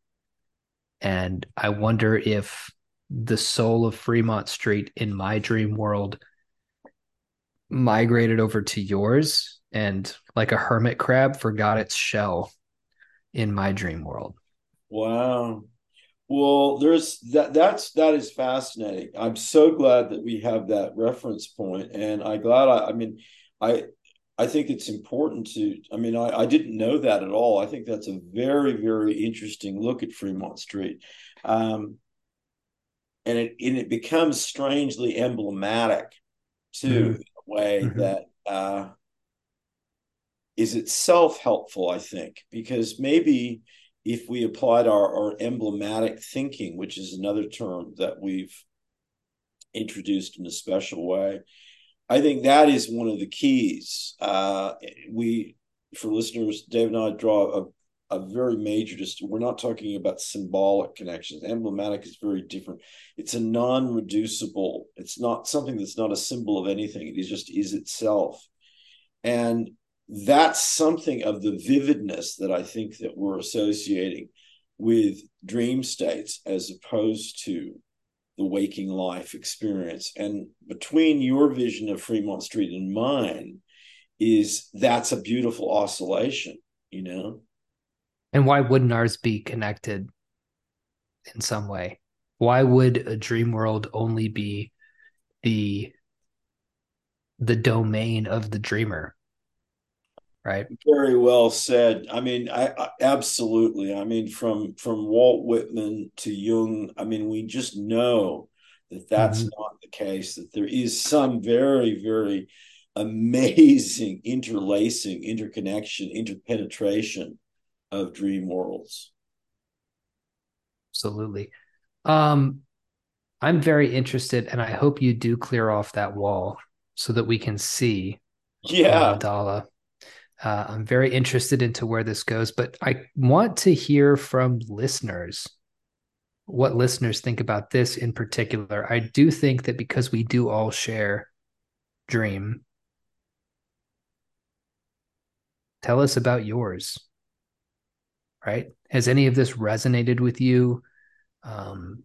And I wonder if the soul of Fremont Street in my dream world migrated over to yours and like a hermit crab forgot its shell in my dream world.
Wow. Well, there's that that's that is fascinating. I'm so glad that we have that reference point and I glad I I mean I I think it's important to I mean I, I didn't know that at all. I think that's a very very interesting look at Fremont Street. Um and it and it becomes strangely emblematic too mm-hmm. in a way mm-hmm. that uh is itself helpful, I think, because maybe if we applied our, our emblematic thinking, which is another term that we've introduced in a special way, I think that is one of the keys. Uh, we, for listeners, Dave and I draw a, a very major just we're not talking about symbolic connections. Emblematic is very different. It's a non-reducible it's not something that's not a symbol of anything it is just is itself. And that's something of the vividness that I think that we're associating with dream states as opposed to the waking life experience. And between your vision of Fremont Street and mine is that's a beautiful oscillation, you know?
And why wouldn't ours be connected in some way? Why would a dream world only be the the domain of the dreamer? Right?
Very well said. I mean I, I, absolutely. I mean from from walt whitman to jung i mean we just know that that's mm-hmm. not the case that there is some very very amazing interlacing interconnection interpenetration of dream worlds.
Absolutely. Um i'm very interested and i hope you do clear off that wall so that we can see
yeah.
Dala Uh, I'm very interested into where this goes, but I want to hear from listeners what listeners think about this in particular. I do think that because we do all share dream, tell us about yours. Right? Has any of this resonated with you? Um,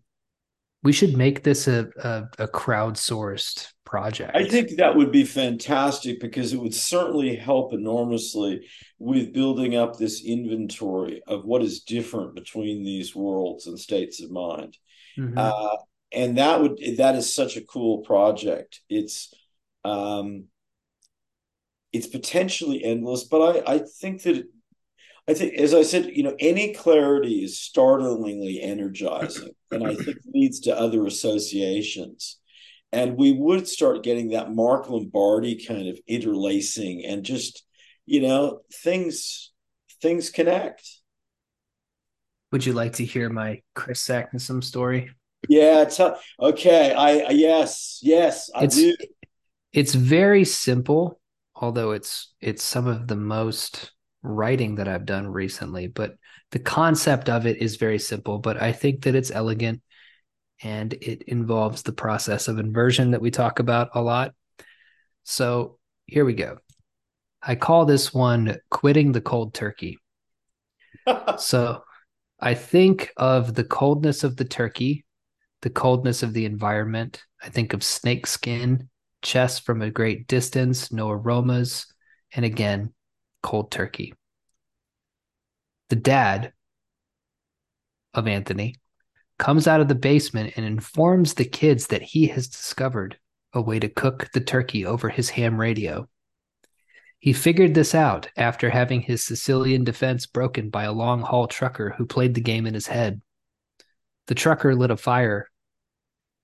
we should make this a, a, a crowdsourced project.
I think that would be fantastic because it would certainly help enormously with building up this inventory of what is different between these worlds and states of mind. Mm-hmm. Uh, and that would that is such a cool project. It's um, it's potentially endless, but I I think that I think, as I said, you know, any clarity is startlingly energizing, and I think leads to other associations. And we would start getting that Mark Lombardi kind of interlacing, and just, you know, things things connect.
Would you like to hear my Kris Saknussemm story?
Yeah, tell, okay. I yes, yes, I
it's,
do.
It's very simple, although it's it's some of the most writing that I've done recently, but the concept of it is very simple, but I think that it's elegant and it involves the process of inversion that we talk about a lot. So here we go. I call this one quitting the cold turkey. so I think of the coldness of the turkey, the coldness of the environment. I think of snake skin, chest from a great distance, no aromas, and again, cold turkey. The dad of Anthony comes out of the basement and informs the kids that he has discovered a way to cook the turkey over his ham radio. He figured this out after having his Sicilian defense broken by a long haul trucker who played the game in his head. The trucker lit a fire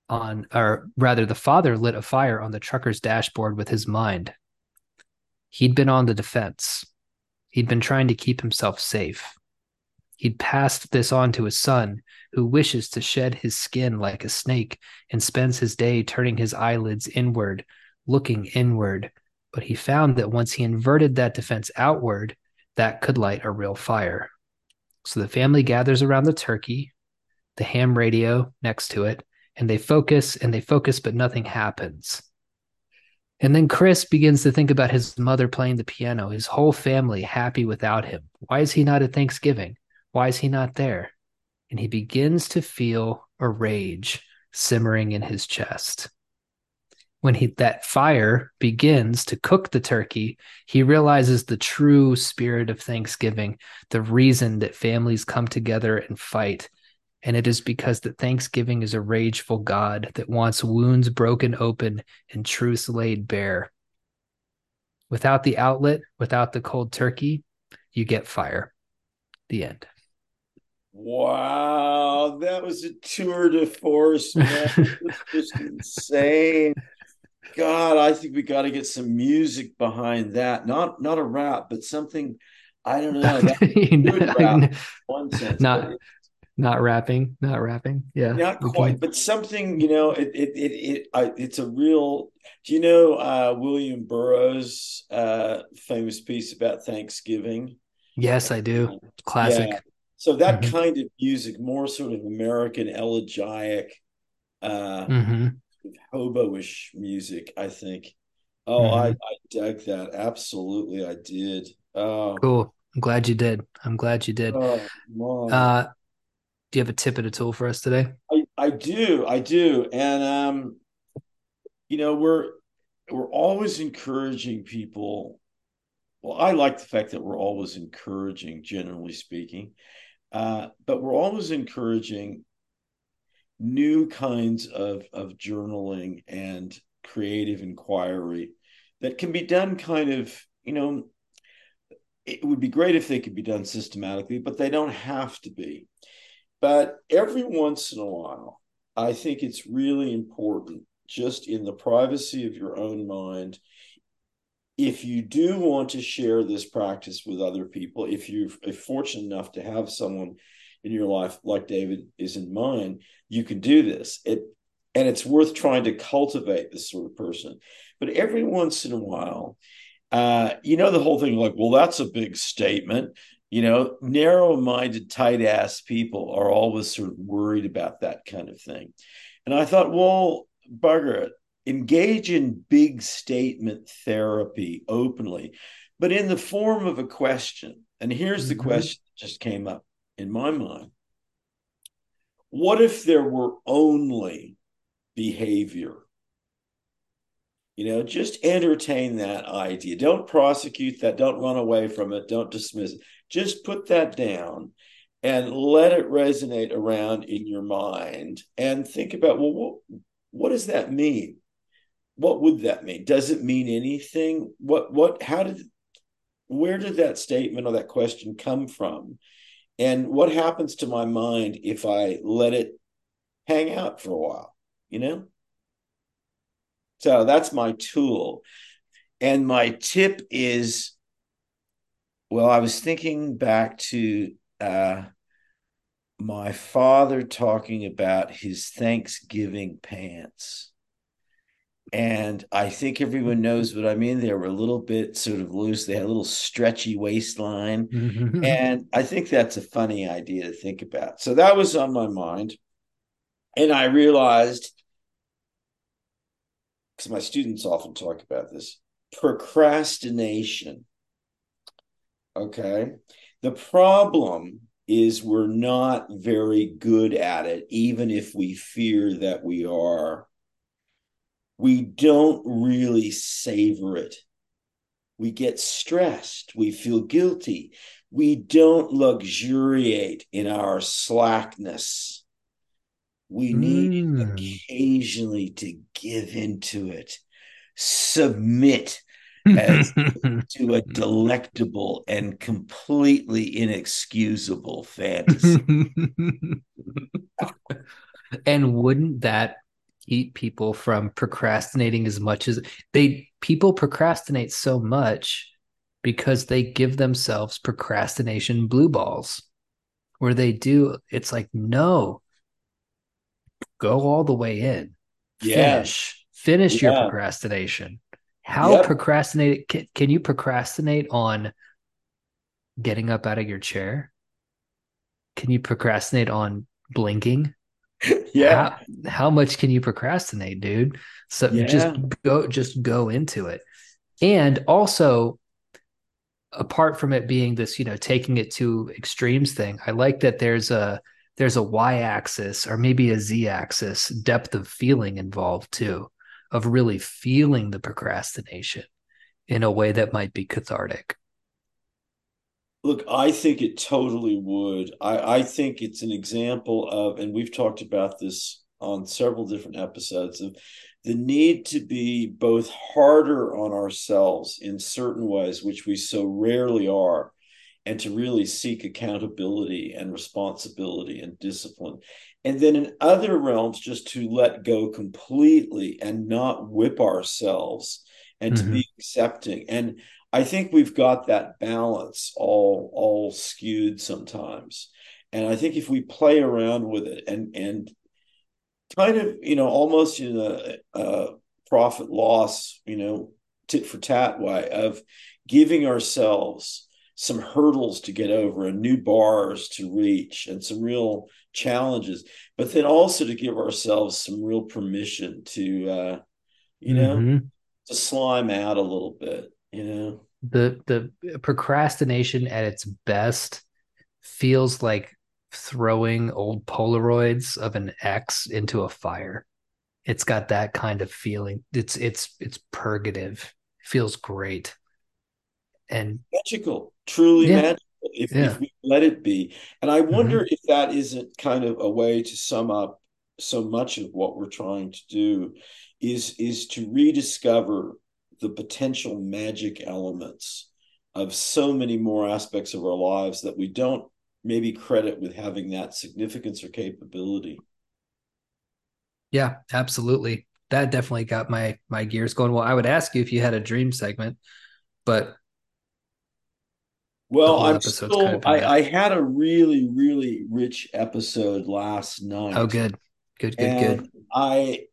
on, or rather, the father lit a fire on the trucker's dashboard with his mind. He'd been on the defense. He'd been trying to keep himself safe. He'd passed this on to his son, who wishes to shed his skin like a snake and spends his day turning his eyelids inward, looking inward. But he found that once he inverted that defense outward, that could light a real fire. So the family gathers around the turkey, the ham radio next to it, and they focus and they focus, but nothing happens. And then Kris begins to think about his mother playing the piano, his whole family happy without him. Why is he not at Thanksgiving? Why is he not there? And he begins to feel a rage simmering in his chest. When he, that fire begins to cook the turkey, he realizes the true spirit of Thanksgiving, the reason that families come together and fight, and it is because that Thanksgiving is a rageful God that wants wounds broken open and truths laid bare. Without the outlet, without the cold turkey, you get fire. The end.
Wow, that was a tour de force, man. just insane. God, I think we got to get some music behind that. Not not a rap, but something I don't know.
rap, one sense, not not rapping, not rapping. Yeah,
not quite, can... but something. You know, it it it, it I, it's a real. Do you know uh, William Burroughs' uh, famous piece about Thanksgiving?
Yes, I do. Classic.
Yeah. So that mm-hmm. kind of music, more sort of American elegiac, uh, mm-hmm. hobo-ish music, I think. Oh, mm-hmm. I, I dug that. Absolutely, I did. Oh.
Cool. I'm glad you did. I'm glad you did. Oh, uh, do you have a tip and a tool for us today?
I, I do, I do, and um, you know we're we're always encouraging people. Well, I like the fact that we're always encouraging, generally speaking, uh, but we're always encouraging new kinds of of journaling and creative inquiry that can be done kind of you know it would be great if they could be done systematically but they don't have to be but every once in a while, I think it's really important, just in the privacy of your own mind, if you do want to share this practice with other people, if you're fortunate enough to have someone in your life like David is in mine, you can do this. It and it's worth trying to cultivate this sort of person. But every once in a while, uh, you know, the whole thing like, well, that's a big statement. You know, narrow minded, tight ass people are always sort of worried about that kind of thing. And I thought, well, bugger it, engage in big statement therapy openly, but in the form of a question. And here's the mm-hmm. question that just came up in my mind What if there were only behavior? You know, just entertain that idea. Don't prosecute that. Don't run away from it. Don't dismiss it. Just put that down and let it resonate around in your mind and think about well, what, what does that mean? What would that mean? Does it mean anything? What, what, how did, where did that statement or that question come from? And what happens to my mind if I let it hang out for a while, you know? So that's my tool. And my tip is well, I was thinking back to uh, my father talking about his Thanksgiving pants. And I think everyone knows what I mean. They were a little bit sort of loose. They had a little stretchy waistline. and I think that's a funny idea to think about. So that was on my mind. And I realized because my students often talk about this procrastination. Okay. The problem is we're not very good at it, even if we fear that we are. We don't really savor it. We get stressed. We feel guilty. We don't luxuriate in our slackness we need mm. occasionally to give into it, submit as to a delectable and completely inexcusable fantasy.
and wouldn't that keep people from procrastinating as much as they people procrastinate so much because they give themselves procrastination blue balls where they do it's like no go all the way in.
Yeah.
Finish. Finish yeah. your procrastination. How yep. procrastinate can, can you procrastinate on getting up out of your chair? Can you procrastinate on blinking?
yeah.
How, how, much can you procrastinate, dude? So yeah. just go just go into it. And also apart from it being this, you know, taking it to extremes thing, I like that there's a there's a y axis or maybe a z axis depth of feeling involved too of really feeling the procrastination in a way that might be cathartic.
Look i think it totally would. I, I think it's an example of and we've talked about this on several different episodes of the need to be both harder on ourselves in certain ways which we so rarely are and to really seek accountability and responsibility and discipline. And then in other realms, just to let go completely and not whip ourselves and mm-hmm. to be mm-hmm. accepting. And I think we've got that balance all all skewed sometimes. And I think if we play around with it and and kind of, you know, almost in a, a profit loss, you know, tit for tat way of giving ourselves some hurdles to get over and new bars to reach and some real challenges but then also to give ourselves some real permission to uh you know mm-hmm. to slime out a little bit you know?
The the procrastination at its best feels like throwing old polaroids of an ex into a fire. It's got that kind of feeling. It's it's it's purgative. It feels great and
magical truly yeah. magical if, yeah. if, we let it be. And I wonder mm-hmm. if that isn't kind of a way to sum up so much of what we're trying to do is is to rediscover the potential magic elements of so many more aspects of our lives that we don't maybe credit with having that significance or capability.
Yeah, absolutely. That definitely got my my gears going. Well, I would ask you if you had a dream segment, but
well, I'm still. Kind of I, I, had a really, really rich episode last night.
Oh, good, good, good, good.
I.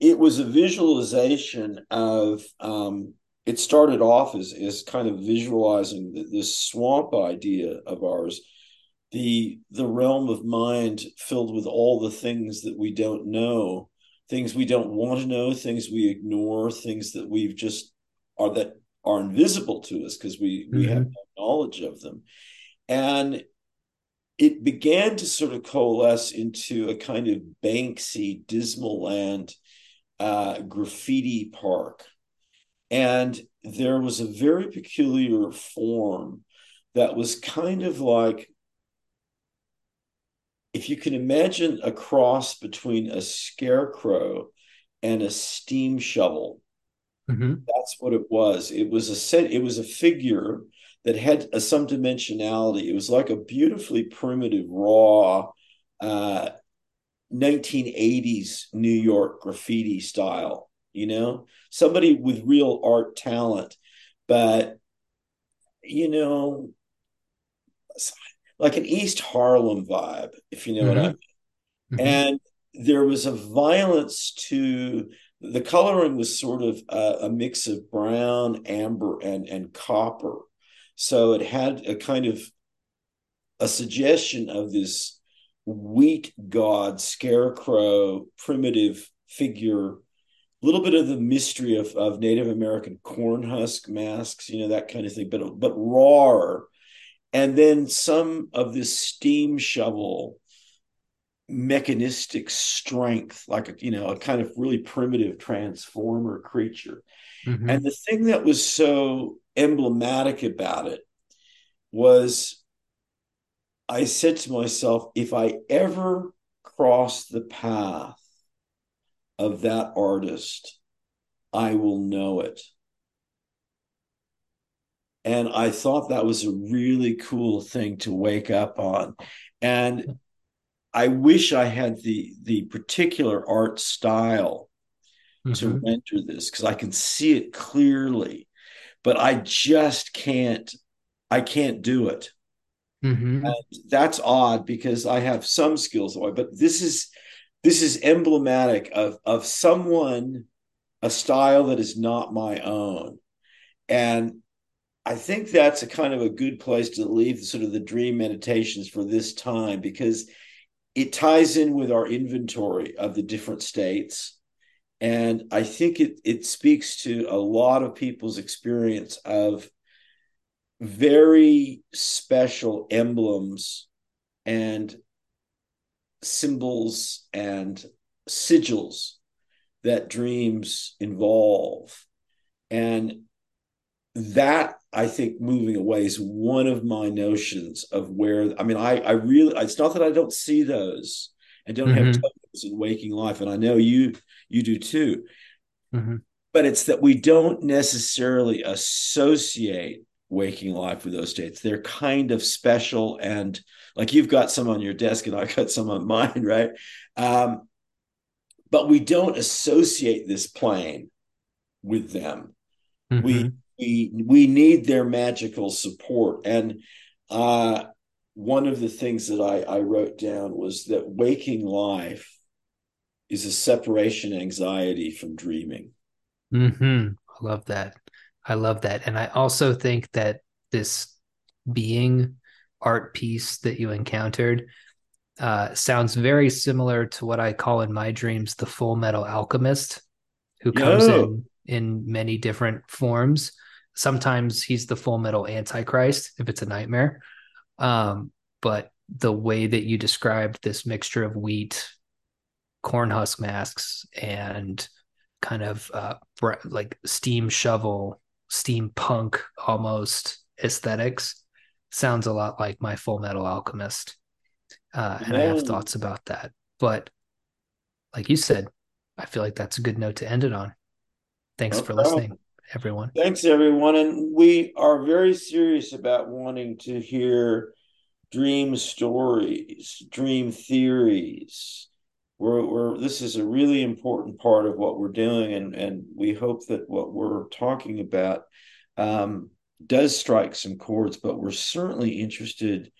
It was a visualization of um, it started off as, as kind of visualizing this swamp idea of ours the the realm of mind filled with all the things that we don't know things we don't want to know things we ignore things that we've just are that are invisible to us because we we mm-hmm. have no knowledge of them. And it began to sort of coalesce into a kind of banksy Dismaland uh, graffiti park. And there was a very peculiar form that was kind of like if you can imagine a cross between a scarecrow and a steam shovel mm-hmm. that's what it was. It was a set it was a figure that had a, some dimensionality it was like a beautifully primitive raw uh, 1980s new york graffiti style you know somebody with real art talent but you know like an East Harlem vibe, if you know mm-hmm. what I mean. Mm-hmm. And there was a violence to the coloring was sort of a, a, mix of brown, amber, and and copper. So it had a kind of a suggestion of this wheat god scarecrow primitive figure a little bit of the mystery of, of native american corn husk masks you know that kind of thing but but raw and then some of this steam shovel mechanistic strength like a, you know a kind of really primitive transformer creature mm-hmm. and the thing that was so emblematic about it was i said to myself if i ever cross the path of that artist i will know it and I thought that was a really cool thing to wake up on. And I wish I had the the particular art style mm-hmm. to render this because I can see it clearly, but I just can't I can't do it. Mm-hmm. that's odd because I have some skills, but this is this is emblematic of of someone a style that is not my own. And I think that's a kind of a good place to leave sort of the dream meditations for this time because it ties in with our inventory of the different states. And I think it it speaks to a lot of people's experience of very special emblems and symbols and sigils that dreams involve. And that I think moving away is one of my notions of where I mean I I really it's not that I don't see those and don't mm-hmm. have tokens in waking life and I know you you do too. Mm-hmm. but it's that we don't necessarily associate waking life with those states they're kind of special and like you've got some on your desk and I've got some on mine right? Um, but we don't associate this plane with them. Mm-hmm. we we we need their magical support. And uh, one of the things that I, I wrote down was that waking life is a separation anxiety from dreaming.
Mm-hmm. i love that. I love that. And i also think that this being art piece that you encountered uh, sounds very similar to what i call in my dreams the full metal alchemist who comes in in many different forms. Sometimes he's the full metal antichrist if it's a nightmare. Um, but the way that you described this mixture of wheat corn husk masks and kind of uh, like steam shovel steampunk almost aesthetics sounds a lot like my full metal alchemist uh, and i have thoughts about that but like you said i feel like that's a good note to end it on thanks no for problem. listening everyone.
Thanks, everyone. And we are very serious about wanting to hear dream stories, dream theories. We're, we're, this is a really important part of what we're doing, and, and we hope that what we're talking about um, does strike some chords. But we're certainly interested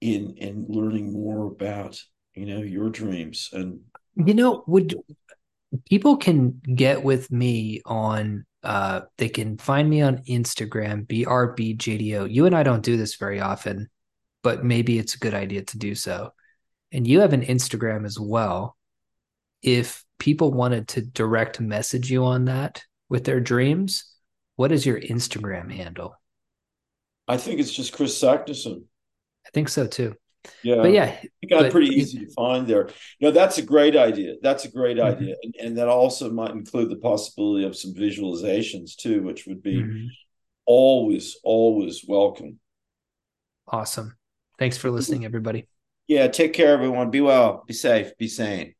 in in learning more about you know your dreams and
you know would people can get with me on Uh, they can find me on Instagram, BRBJDO. You and I don't do this very often, but maybe it's a good idea to do so. And you have an Instagram as well. If people wanted to direct message you on that with their dreams, what is your Instagram handle?
I think it's just Kris Saknussemm.
I think so too.
Yeah.
But yeah,
It got pretty easy to find there. No, that's a great idea. That's a great mm-hmm. idea. And, and, that also might include the possibility of some visualizations too, which would be mm-hmm. always, always welcome.
Awesome. Thanks for listening, everybody.
Yeah. Take care, everyone. Be well, be safe, be sane.